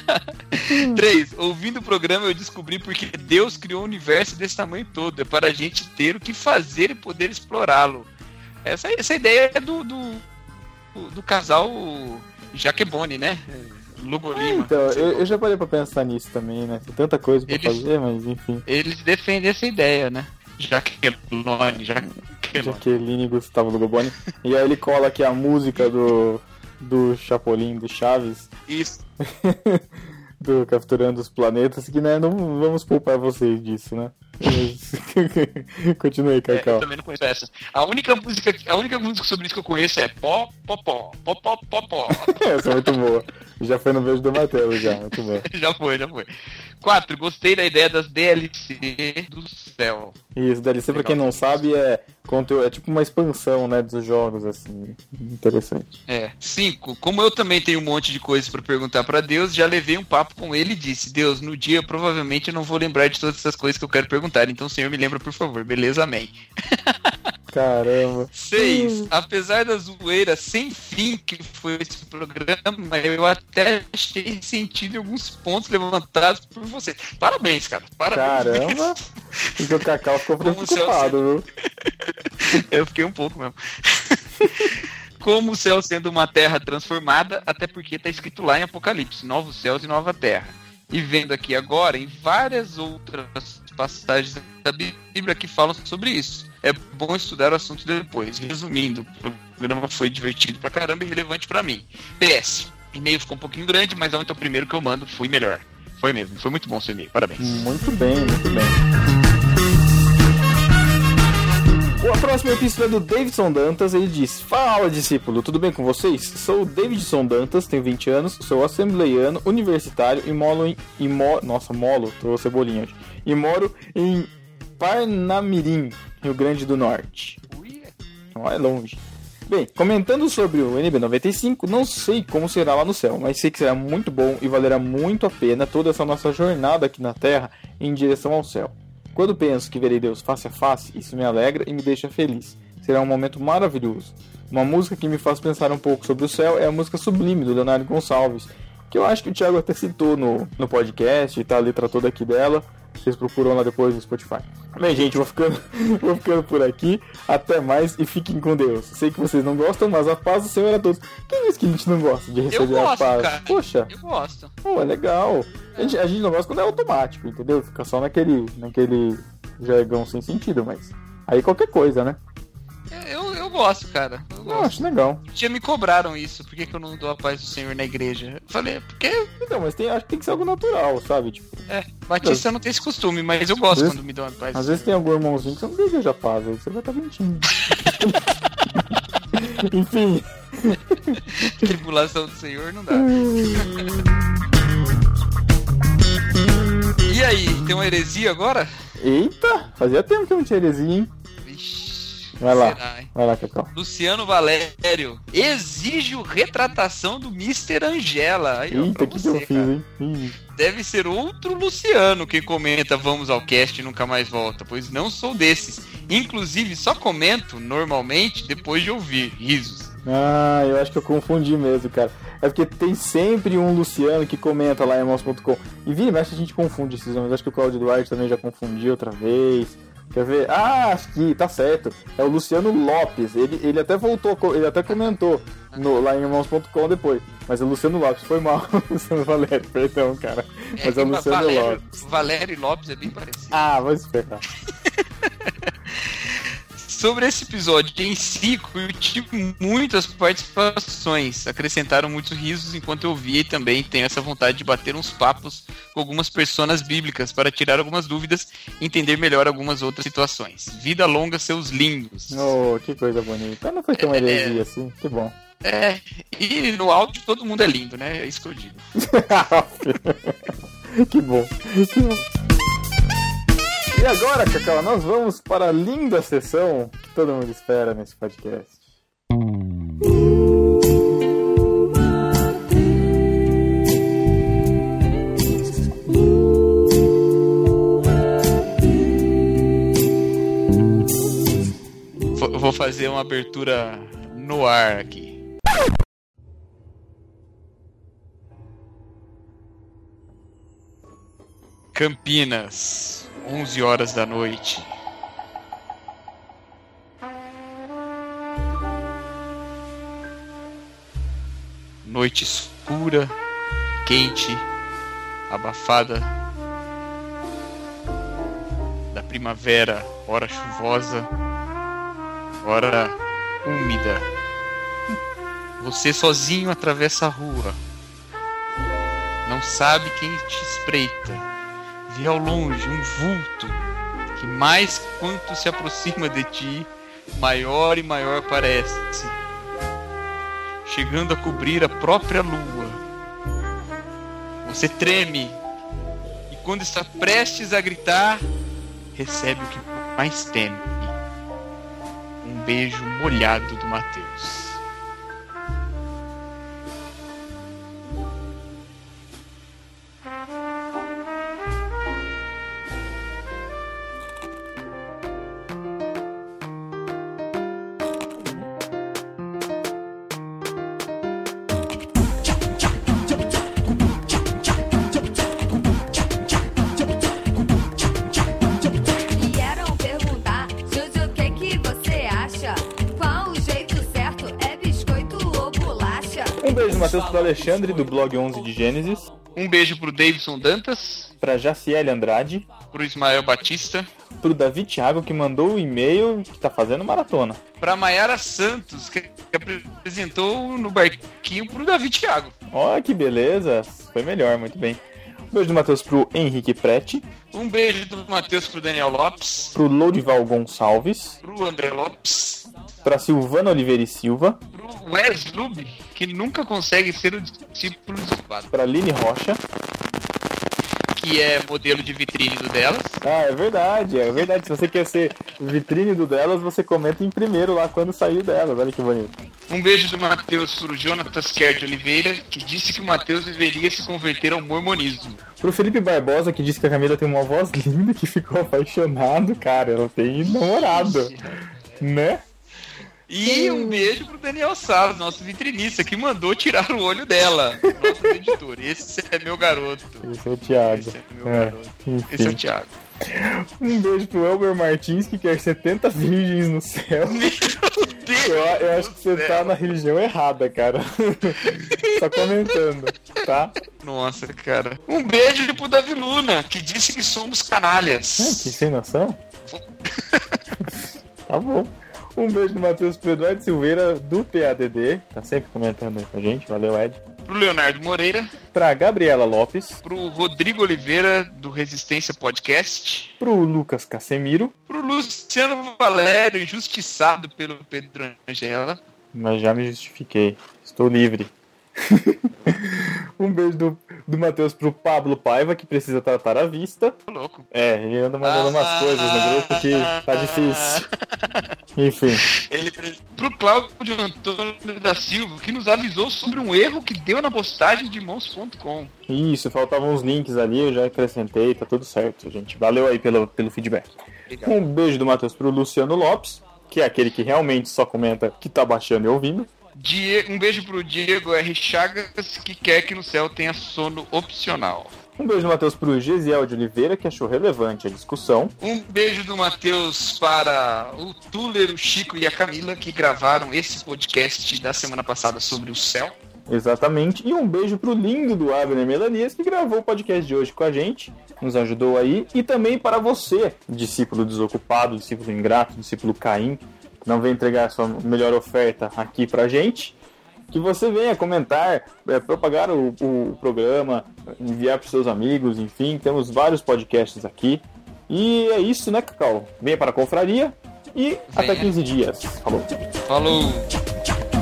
[SPEAKER 6] *laughs* 3. Ouvindo o programa, eu descobri porque Deus criou um universo desse tamanho todo. É para a gente ter o que fazer e poder explorá-lo. Essa, essa ideia é do, do, do, casal Jaquebone, né? Lugo Lima.
[SPEAKER 5] Então, eu, eu já parei pra pensar nisso também, né? Tem tanta coisa pra
[SPEAKER 6] Eles-
[SPEAKER 5] fazer, mas enfim.
[SPEAKER 6] Eles defendem essa ideia, né? Jaqueline, Jaqueline.
[SPEAKER 5] Jaqueline e Gustavo Lugoboni. e aí ele cola aqui a música do, do Chapolin, do Chaves,
[SPEAKER 6] Isso. *laughs*
[SPEAKER 5] do Capturando os Planetas, que né, não vamos poupar vocês disso, né? *laughs* Continue,
[SPEAKER 6] É, eu
[SPEAKER 5] Cacau.
[SPEAKER 6] também não conheço essa. A única música, a única música sobre isso que eu conheço é pó, pó, pó, pó, pó, pó, pó. *laughs*
[SPEAKER 5] Essa é muito boa. Já foi no beijo do martelo, já. Muito bom.
[SPEAKER 6] já foi, já foi. 4. Gostei da ideia das DLC do céu.
[SPEAKER 5] Isso, DLC, pra quem não sabe, é, conteúdo, é tipo uma expansão, né, dos jogos, assim. Interessante.
[SPEAKER 6] É. 5. Como eu também tenho um monte de coisas pra perguntar pra Deus, já levei um papo com ele e disse: Deus, no dia provavelmente eu não vou lembrar de todas essas coisas que eu quero perguntar. Então, Senhor, me lembra, por favor. Beleza, amém. *laughs*
[SPEAKER 5] Caramba.
[SPEAKER 6] 6. Apesar da zoeira sem fim que foi esse programa, eu até achei sentido em alguns pontos levantados por você. Parabéns, cara. Parabéns.
[SPEAKER 5] Caramba. *laughs* Porque o Cacau ficou preocupado, viu? *laughs*
[SPEAKER 6] Eu fiquei um pouco mesmo. *laughs* Como o céu sendo uma terra transformada, até porque está escrito lá em Apocalipse, novos céus e nova terra. E vendo aqui agora em várias outras passagens da Bíblia que falam sobre isso. É bom estudar o assunto depois. Resumindo, o programa foi divertido pra caramba e relevante pra mim. PS, e-mail ficou um pouquinho grande, mas ontem o primeiro que eu mando foi melhor. Foi mesmo, foi muito bom seu e-mail. Parabéns.
[SPEAKER 5] Muito bem, muito bem. A próxima epístola é do Davidson Dantas. Ele diz: Fala, discípulo, tudo bem com vocês? Sou o Davidson Dantas, tenho 20 anos, sou assembleiano, universitário e moro em. E mo... Nossa, molo, tô cebolinha hoje. E moro em Parnamirim, Rio Grande do Norte. Não é longe. Bem, comentando sobre o NB95, não sei como será lá no céu, mas sei que será muito bom e valerá muito a pena toda essa nossa jornada aqui na Terra em direção ao céu. Quando penso que verei Deus face a face, isso me alegra e me deixa feliz. Será um momento maravilhoso. Uma música que me faz pensar um pouco sobre o céu é a música Sublime, do Leonardo Gonçalves, que eu acho que o Thiago até citou no, no podcast, e tá a letra toda aqui dela. Vocês procuram lá depois no Spotify. Bem, gente, vou ficando, *laughs* vou ficando por aqui. Até mais e fiquem com Deus. Sei que vocês não gostam, mas a paz do Senhor é a todos. Quem diz que a gente não gosta de receber a
[SPEAKER 6] gosto,
[SPEAKER 5] paz?
[SPEAKER 6] cara.
[SPEAKER 5] Poxa,
[SPEAKER 6] Eu gosto.
[SPEAKER 5] pô, é legal. A gente, a gente não gosta quando é automático, entendeu? Fica só naquele, naquele jargão sem sentido, mas. Aí qualquer coisa, né?
[SPEAKER 6] Eu gosto, cara. Eu
[SPEAKER 5] Eu
[SPEAKER 6] gosto.
[SPEAKER 5] acho legal.
[SPEAKER 6] Já me cobraram isso. Por que, que eu não dou a paz do Senhor na igreja? Eu falei, porque
[SPEAKER 5] Então, mas tem, acho que tem que ser algo natural, sabe? Tipo,
[SPEAKER 6] é, Batista não tem esse costume, mas eu gosto
[SPEAKER 5] vezes-
[SPEAKER 6] quando me dão a paz.
[SPEAKER 5] às vezes tem algum irmãozinho que você não deseja paz, aí você vai estar mentindo. *laughs* Enfim.
[SPEAKER 6] Tribulação do Senhor não dá. E aí, tem uma heresia agora?
[SPEAKER 5] Eita, fazia tempo que eu não tinha heresia, hein? Vai lá,
[SPEAKER 6] será,
[SPEAKER 5] vai lá, Cacau.
[SPEAKER 6] Luciano Valério exige retratação do Mr. Angela. Aí,
[SPEAKER 5] Eita, que, que
[SPEAKER 6] você,
[SPEAKER 5] eu fiz,
[SPEAKER 6] cara.
[SPEAKER 5] hein? Ih.
[SPEAKER 6] Deve ser outro Luciano que comenta Vamos ao cast e nunca mais volta, pois não sou desses. Inclusive, só comento normalmente depois de ouvir. Risos.
[SPEAKER 5] Ah, eu acho que eu confundi mesmo, cara. É porque tem sempre um Luciano que comenta lá em irmãos.com. E vira e mexe a gente confunde esses nomes. Acho que o Claudio Duarte também já confundiu outra vez. Quer ver? Ah, acho que tá certo. É o Luciano Lopes. Ele, ele até voltou, ele até comentou no, lá em irmãos.com depois. Mas é o Luciano Lopes, foi mal. *laughs* Luciano Valério, perdão, cara. Mas é o Luciano
[SPEAKER 6] Valério,
[SPEAKER 5] Lopes.
[SPEAKER 6] Valério Lopes é bem parecido.
[SPEAKER 5] Ah, vai se ferrar.
[SPEAKER 6] Sobre esse episódio em si, curti muitas participações. Acrescentaram muitos risos enquanto eu via e também tenho essa vontade de bater uns papos com algumas personas bíblicas para tirar algumas dúvidas e entender melhor algumas outras situações. Vida longa, seus lindos.
[SPEAKER 5] Oh, que coisa bonita. Não foi tão
[SPEAKER 6] É.
[SPEAKER 5] heresia assim, que bom.
[SPEAKER 6] É, e no áudio todo mundo é lindo, né? É isso que eu digo. *laughs*
[SPEAKER 5] que bom. Que bom. E agora, Cacau, nós vamos para a linda sessão que todo mundo espera nesse podcast.
[SPEAKER 6] Vou- fazer uma abertura no ar aqui. Campinas, 11 horas da noite. Noite escura, quente, abafada. Da primavera, hora chuvosa, hora úmida. Você sozinho atravessa a rua. Não sabe quem te espreita. Vê ao longe um vulto que mais quanto se aproxima de ti, maior e maior parece, chegando a cobrir a própria lua. Você treme e quando está prestes a gritar, recebe o que mais teme. Um beijo molhado do Matheus.
[SPEAKER 5] Alexandre, do blog 11 de Gênesis.
[SPEAKER 6] Um beijo pro Davidson Dantas,
[SPEAKER 5] Pra Jaciele Andrade.
[SPEAKER 6] pro Ismael Batista,
[SPEAKER 5] Pro Davi Thiago, que mandou o e-mail que tá fazendo maratona.
[SPEAKER 6] pra Maiara Santos, que apresentou no barquinho pro Davi Thiago.
[SPEAKER 5] Ó, que beleza. Foi melhor, muito bem. Um beijo do Matheus pro Henrique Prete.
[SPEAKER 6] Um beijo do Matheus pro Daniel Lopes,
[SPEAKER 5] Pro Lodival Gonçalves.
[SPEAKER 6] pro André Lopes,
[SPEAKER 5] Pra Silvana Oliveira e Silva.
[SPEAKER 6] pro Wes Lube, que nunca consegue ser o discípulo desocupado,
[SPEAKER 5] Pra Line Rocha.
[SPEAKER 6] que é modelo de vitrine do delas.
[SPEAKER 5] Ah, é verdade, é verdade. Se você quer ser vitrine do delas, você comenta em primeiro lá quando saiu delas. Olha que bonito.
[SPEAKER 6] Um beijo do Matheus pro Jonatas Kerr de Oliveira, que disse que o Matheus deveria se converter ao mormonismo.
[SPEAKER 5] Pro Felipe Barbosa, que disse que a Camila tem uma voz *laughs* linda, que ficou apaixonado. Cara, ela tem namorado. Né?
[SPEAKER 6] E um beijo pro Daniel Salles, nosso vitrinista, que mandou tirar o olho dela. Nosso editor. Esse é meu garoto.
[SPEAKER 5] Esse é o Thiago.
[SPEAKER 6] Esse é meu
[SPEAKER 5] É,
[SPEAKER 6] garoto.
[SPEAKER 5] enfim.
[SPEAKER 6] Esse é o Thiago.
[SPEAKER 5] Um beijo pro Elber Martins, que quer 70 virgens no céu. Eu, eu acho que você tá na religião errada, cara. *laughs* Só comentando, tá?
[SPEAKER 6] Nossa, cara. Um beijo pro Davi Luna, que disse que somos canalhas.
[SPEAKER 5] Que sem noção? *laughs* tá bom. Um beijo do Matheus pro Eduardo Silveira, do PADD. Tá sempre comentando aí com a gente. Valeu, Ed.
[SPEAKER 6] Pro Leonardo Moreira,
[SPEAKER 5] Pra Gabriela Lopes.
[SPEAKER 6] pro Rodrigo Oliveira, do Resistência Podcast,
[SPEAKER 5] Pro Lucas Casemiro.
[SPEAKER 6] pro Luciano Valério, injustiçado pelo Pedro Angela,
[SPEAKER 5] Mas já me justifiquei. Estou livre. *laughs* um beijo do, do Matheus pro Pablo Paiva, que precisa tratar a vista.
[SPEAKER 6] Tô louco.
[SPEAKER 5] É, ele anda mandando umas coisas no grupo que tá difícil. *laughs* Enfim.
[SPEAKER 6] Ele, pro Cláudio Antônio da Silva, que nos avisou sobre um erro que deu na postagem de mãos.com.
[SPEAKER 5] Isso, faltavam uns links ali, eu já acrescentei, tá tudo certo, gente. Valeu aí pelo, pelo feedback. Um beijo do Matheus pro Luciano Lopes, que é aquele que realmente só comenta que tá baixando e ouvindo.
[SPEAKER 6] Die- Um beijo pro Diego R. Chagas, que quer que no céu tenha sono opcional.
[SPEAKER 5] Um beijo do Matheus pro Gesiel de Oliveira, que achou relevante a discussão.
[SPEAKER 6] Um beijo do Matheus para o Tuller, o Chico e a Camila, que gravaram esse podcast da semana passada sobre o céu.
[SPEAKER 5] Exatamente. E um beijo pro lindo do Abner Melanias, que gravou o podcast de hoje com a gente, nos ajudou aí. E também para você, discípulo desocupado, discípulo ingrato, discípulo Caim, não vem entregar a sua melhor oferta aqui pra gente. Que você venha comentar, é, propagar o, o programa, enviar para seus amigos, enfim, temos vários podcasts aqui. E é isso, né, Cacau? Venha para a confraria e até 15 dias. Falou.
[SPEAKER 6] Falou!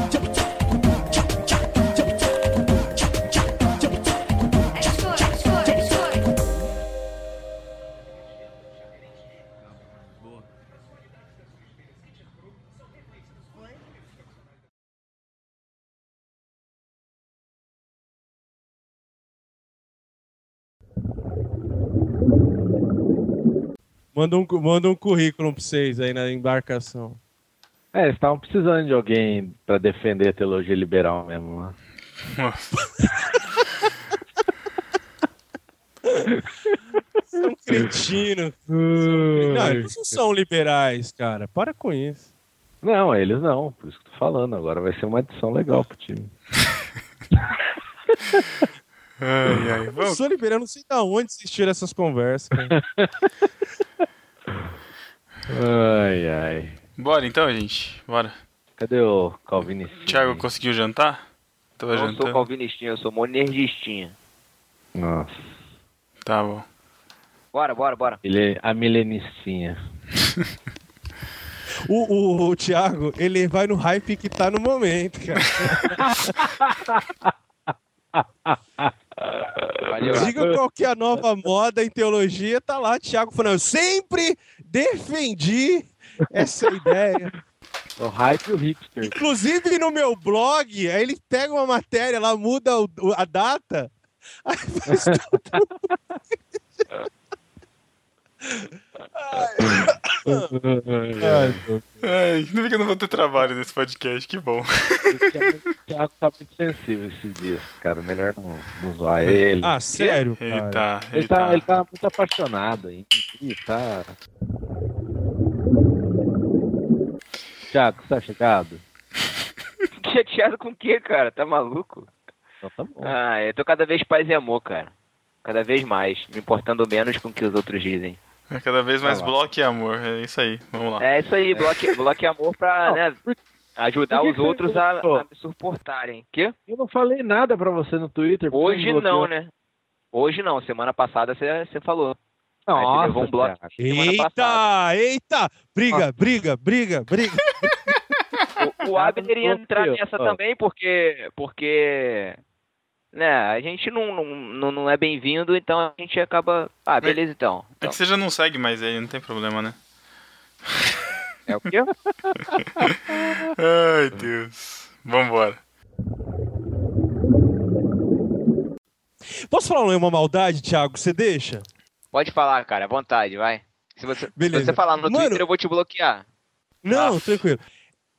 [SPEAKER 4] Manda um, manda um currículo pra vocês aí na embarcação.
[SPEAKER 2] É, eles estavam precisando de alguém pra defender a teologia liberal mesmo. Né?
[SPEAKER 4] São cretinos. *laughs* Não, eles não são liberais, cara. Para com isso.
[SPEAKER 2] Não, eles não, por isso que eu tô falando. Agora vai ser uma edição legal pro time. *laughs*
[SPEAKER 3] Ai, ai.
[SPEAKER 4] Eu
[SPEAKER 3] Vamos.
[SPEAKER 4] sou liberal, não sei da onde vocês tiram essas conversas. cara.
[SPEAKER 2] Ai, ai.
[SPEAKER 3] Bora então, gente. Bora.
[SPEAKER 2] Cadê o Calvinistinho?
[SPEAKER 3] Thiago conseguiu jantar? Tava
[SPEAKER 1] Eu não sou
[SPEAKER 3] jantando.
[SPEAKER 1] calvinistinha, eu sou monergistinha.
[SPEAKER 2] Nossa.
[SPEAKER 3] Tá bom.
[SPEAKER 1] Bora, bora, bora.
[SPEAKER 2] Ele é a milenistinha.
[SPEAKER 4] O, o, o Thiago, ele vai no hype que tá no momento, cara. *laughs*
[SPEAKER 1] Valeu.
[SPEAKER 4] Diga qual que é a nova moda em teologia, tá lá, Thiago falando, eu sempre defendi essa ideia.
[SPEAKER 2] O hype e o hipster.
[SPEAKER 4] Inclusive no meu blog, aí ele pega uma matéria lá, muda o- o- a data, aí faz *laughs* tudo. Ai,
[SPEAKER 3] Ai, ainda bem que eu não vou ter trabalho nesse podcast, que bom.
[SPEAKER 2] O Thiago tá muito sensível esses dias, cara. Melhor não, não zoar ele.
[SPEAKER 4] Ah, sério,
[SPEAKER 3] Ele
[SPEAKER 4] cara?
[SPEAKER 3] tá,
[SPEAKER 2] Ele
[SPEAKER 3] ele
[SPEAKER 2] tá,
[SPEAKER 3] tá.
[SPEAKER 2] ele tá muito apaixonado aí. Ih, tá. Thiago, você tá chegado? *laughs*
[SPEAKER 1] Chateado com o quê, cara? Tá maluco?
[SPEAKER 2] Então tá bom.
[SPEAKER 1] Ah, eu tô cada vez paz e amor, cara. Cada vez mais, me importando menos com o que os outros dizem.
[SPEAKER 3] É cada vez mais bloco e amor. É isso aí. Vamos lá.
[SPEAKER 1] É isso aí, bloque, bloque amor pra, né, ajudar os outros a, a me suportarem. Quê?
[SPEAKER 2] Eu não falei nada pra você no Twitter.
[SPEAKER 1] Hoje não, né? Hoje não, semana passada você você falou.
[SPEAKER 2] Nossa,
[SPEAKER 1] um bloco semana passada.
[SPEAKER 4] Eita, eita! Briga, briga, briga, briga. *laughs*
[SPEAKER 1] O, o Abner ia entrar nessa
[SPEAKER 2] ó.
[SPEAKER 1] também porque porque né, a gente não, não, não, não é bem-vindo, então a gente acaba, ah, beleza então.
[SPEAKER 3] É
[SPEAKER 1] então
[SPEAKER 3] que você já não segue mais ele, não tem problema, né?
[SPEAKER 1] é o quê? *laughs*
[SPEAKER 3] Ai, Deus. Vambora.
[SPEAKER 4] Posso falar uma maldade, Thiago? Você deixa?
[SPEAKER 1] Pode falar, cara, à vontade, vai. Se você, se você falar no
[SPEAKER 4] Mano-
[SPEAKER 1] Twitter, eu vou te bloquear.
[SPEAKER 4] Não,
[SPEAKER 3] Ah.
[SPEAKER 4] tranquilo.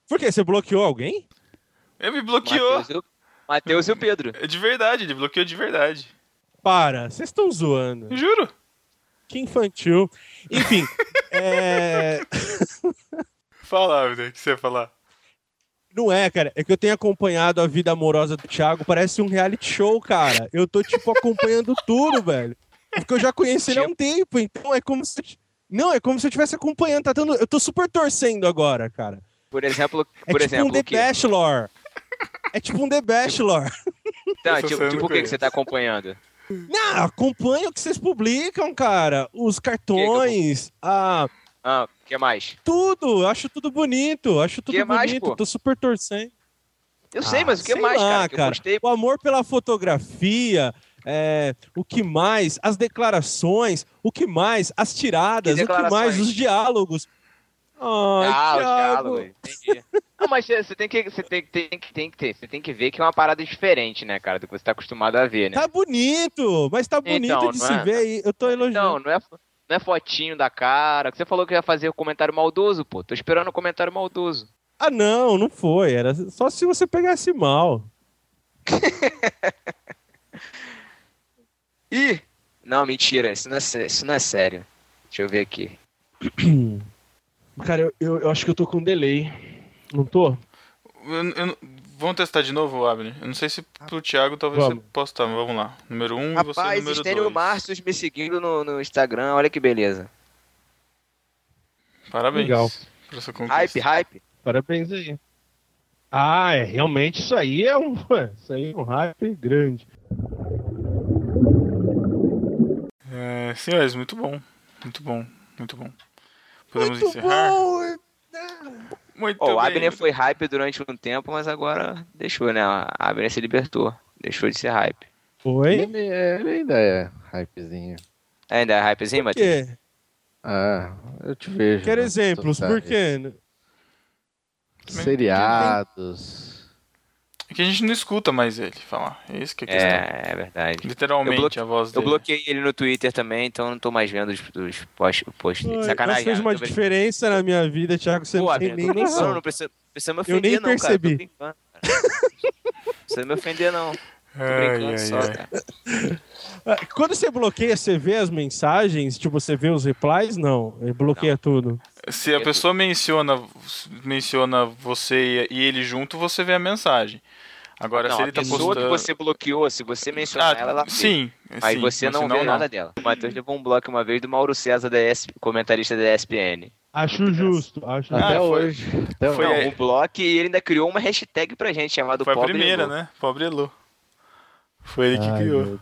[SPEAKER 4] Por quê? Você bloqueou alguém?
[SPEAKER 3] Ele me bloqueou.
[SPEAKER 1] Matheus e o- Matheus e o Pedro.
[SPEAKER 3] É de verdade, ele bloqueou de verdade.
[SPEAKER 4] Para, vocês estão zoando.
[SPEAKER 3] Juro.
[SPEAKER 4] Que infantil. Enfim, *laughs* é... *laughs*
[SPEAKER 3] Fala, Abner, o que você ia falar?
[SPEAKER 4] não é, cara. É que eu tenho acompanhado a vida amorosa do Thiago. Parece um reality show, cara. Eu tô, tipo, acompanhando *laughs* tudo, velho. Porque eu já conheço ele há um tempo, então é como se... Não, é como se eu estivesse acompanhando. Tá dando... Eu tô super torcendo agora, cara.
[SPEAKER 1] Por exemplo,
[SPEAKER 4] É
[SPEAKER 1] por
[SPEAKER 4] tipo
[SPEAKER 1] exemplo,
[SPEAKER 4] um The
[SPEAKER 1] o quê?
[SPEAKER 4] É tipo um The Bachelor.
[SPEAKER 1] Não, tipo, tipo o que, que você tá acompanhando?
[SPEAKER 4] Não, acompanha o que vocês publicam, cara. Os cartões, ah,
[SPEAKER 1] Ah, o que mais?
[SPEAKER 4] tudo. Eu Acho tudo bonito. Acho tudo
[SPEAKER 1] Que mais,
[SPEAKER 4] bonito.
[SPEAKER 1] pô?
[SPEAKER 4] Tô super torcendo.
[SPEAKER 1] Eu sei,
[SPEAKER 4] Ah,
[SPEAKER 1] mas o que
[SPEAKER 4] sei
[SPEAKER 1] mais,
[SPEAKER 4] lá,
[SPEAKER 1] cara? Que eu postei.
[SPEAKER 4] O amor pela fotografia, é, o que mais? As declarações, o que mais? As tiradas,
[SPEAKER 1] Que
[SPEAKER 4] o que mais? Os diálogos. Ai,
[SPEAKER 1] ah, o
[SPEAKER 4] Thiago.
[SPEAKER 1] Entendi. Não, mas você tem que, você tem, tem, que- tem que ter, você tem que ver que é uma parada diferente, né, cara, do que você tá acostumado a ver, né?
[SPEAKER 4] Tá bonito, mas tá bonito
[SPEAKER 1] Então,
[SPEAKER 4] de se
[SPEAKER 1] é?
[SPEAKER 4] ver aí. Eu tô elogiando.
[SPEAKER 1] Não, não é, não é fotinho da cara. Você falou que ia fazer o comentário maldoso, pô. Tô esperando o comentário maldoso.
[SPEAKER 4] Ah, não, não foi. Era só se você pegasse mal. *laughs*
[SPEAKER 1] Ih! Não, mentira, isso não é, isso não é sério. Deixa eu ver aqui. *clears throat*
[SPEAKER 4] Cara, eu, eu, eu acho que eu tô com delay. Não tô?
[SPEAKER 3] Eu- eu vamos testar de novo, Abner? Eu não sei se pro Thiago talvez
[SPEAKER 4] Vamos.
[SPEAKER 3] você possa estar, mas vamos lá. Número 1 um, e você
[SPEAKER 1] Rapaz,
[SPEAKER 3] número
[SPEAKER 1] Estênio
[SPEAKER 3] 2.
[SPEAKER 1] Márcios me seguindo no, no Instagram, olha que beleza.
[SPEAKER 3] Parabéns.
[SPEAKER 4] Legal.
[SPEAKER 3] Por essa conquista.
[SPEAKER 1] Hype, hype.
[SPEAKER 4] Parabéns aí. Ah, é, realmente isso aí é um, *laughs* isso aí é um hype grande.
[SPEAKER 3] É, senhores, muito bom. Muito bom. Muito bom. Podemos
[SPEAKER 4] Muito
[SPEAKER 3] encerrar?
[SPEAKER 4] bom.
[SPEAKER 3] Muito
[SPEAKER 1] Ó, o
[SPEAKER 3] bem.
[SPEAKER 1] Abner foi hype durante um tempo, mas agora deixou, né? A Abner se libertou. Deixou de ser hype.
[SPEAKER 4] Foi?
[SPEAKER 2] Ele, ele ainda é hypezinho.
[SPEAKER 1] Ainda é hypezinho, Matheus?
[SPEAKER 4] quê?
[SPEAKER 2] Ah, eu te vejo.
[SPEAKER 4] Quero
[SPEAKER 2] no
[SPEAKER 4] exemplos, por quê?
[SPEAKER 2] Seriados.
[SPEAKER 3] É que a gente não escuta mais ele falar. É isso que é a questão.
[SPEAKER 1] É, é verdade.
[SPEAKER 3] Literalmente
[SPEAKER 1] Eu bloque-
[SPEAKER 3] a voz
[SPEAKER 1] Eu
[SPEAKER 3] dele.
[SPEAKER 1] bloqueei ele no Twitter também, então eu não tô mais vendo os, os posts post dele. Sacanagem.
[SPEAKER 4] Isso fez
[SPEAKER 1] né?
[SPEAKER 4] uma diferença na minha vida, Thiago. Você
[SPEAKER 1] Pô,
[SPEAKER 4] não tem nem noção.
[SPEAKER 1] não precisa, precisa me
[SPEAKER 4] Eu
[SPEAKER 1] ofender,
[SPEAKER 4] nem
[SPEAKER 1] não, cara.
[SPEAKER 4] percebi.
[SPEAKER 1] Tô brincando, cara. Não precisa me ofender, não. Tô
[SPEAKER 3] Ai,
[SPEAKER 1] brincando
[SPEAKER 3] ai,
[SPEAKER 1] só,
[SPEAKER 3] ai.
[SPEAKER 1] cara. *laughs*
[SPEAKER 4] Quando você bloqueia, você vê as mensagens? Tipo, você vê os replies? Não, ele bloqueia tudo.
[SPEAKER 3] Se a pessoa menciona, menciona você e ele junto, você vê a mensagem. Agora,
[SPEAKER 1] Não,
[SPEAKER 3] se
[SPEAKER 1] a
[SPEAKER 3] ele tá
[SPEAKER 1] pessoa
[SPEAKER 3] postando.
[SPEAKER 1] que você bloqueou, se você mencionar
[SPEAKER 3] Ah,
[SPEAKER 1] ela, ela vê.
[SPEAKER 3] sim, sim,
[SPEAKER 1] você não vê
[SPEAKER 3] não.
[SPEAKER 1] nada dela. O Matheus levou um bloco uma vez do Mauro César, da ES, comentarista da ESPN.
[SPEAKER 4] Acho justo, acho
[SPEAKER 2] Até
[SPEAKER 3] foi-
[SPEAKER 2] hoje. Até
[SPEAKER 3] foi aí.
[SPEAKER 1] Não, um bloco e ele ainda criou uma hashtag pra gente chamada
[SPEAKER 3] Foi a primeira,
[SPEAKER 1] Elô.
[SPEAKER 3] né? Pobre Elu. Foi ele que
[SPEAKER 4] Ai,
[SPEAKER 3] criou.
[SPEAKER 4] meu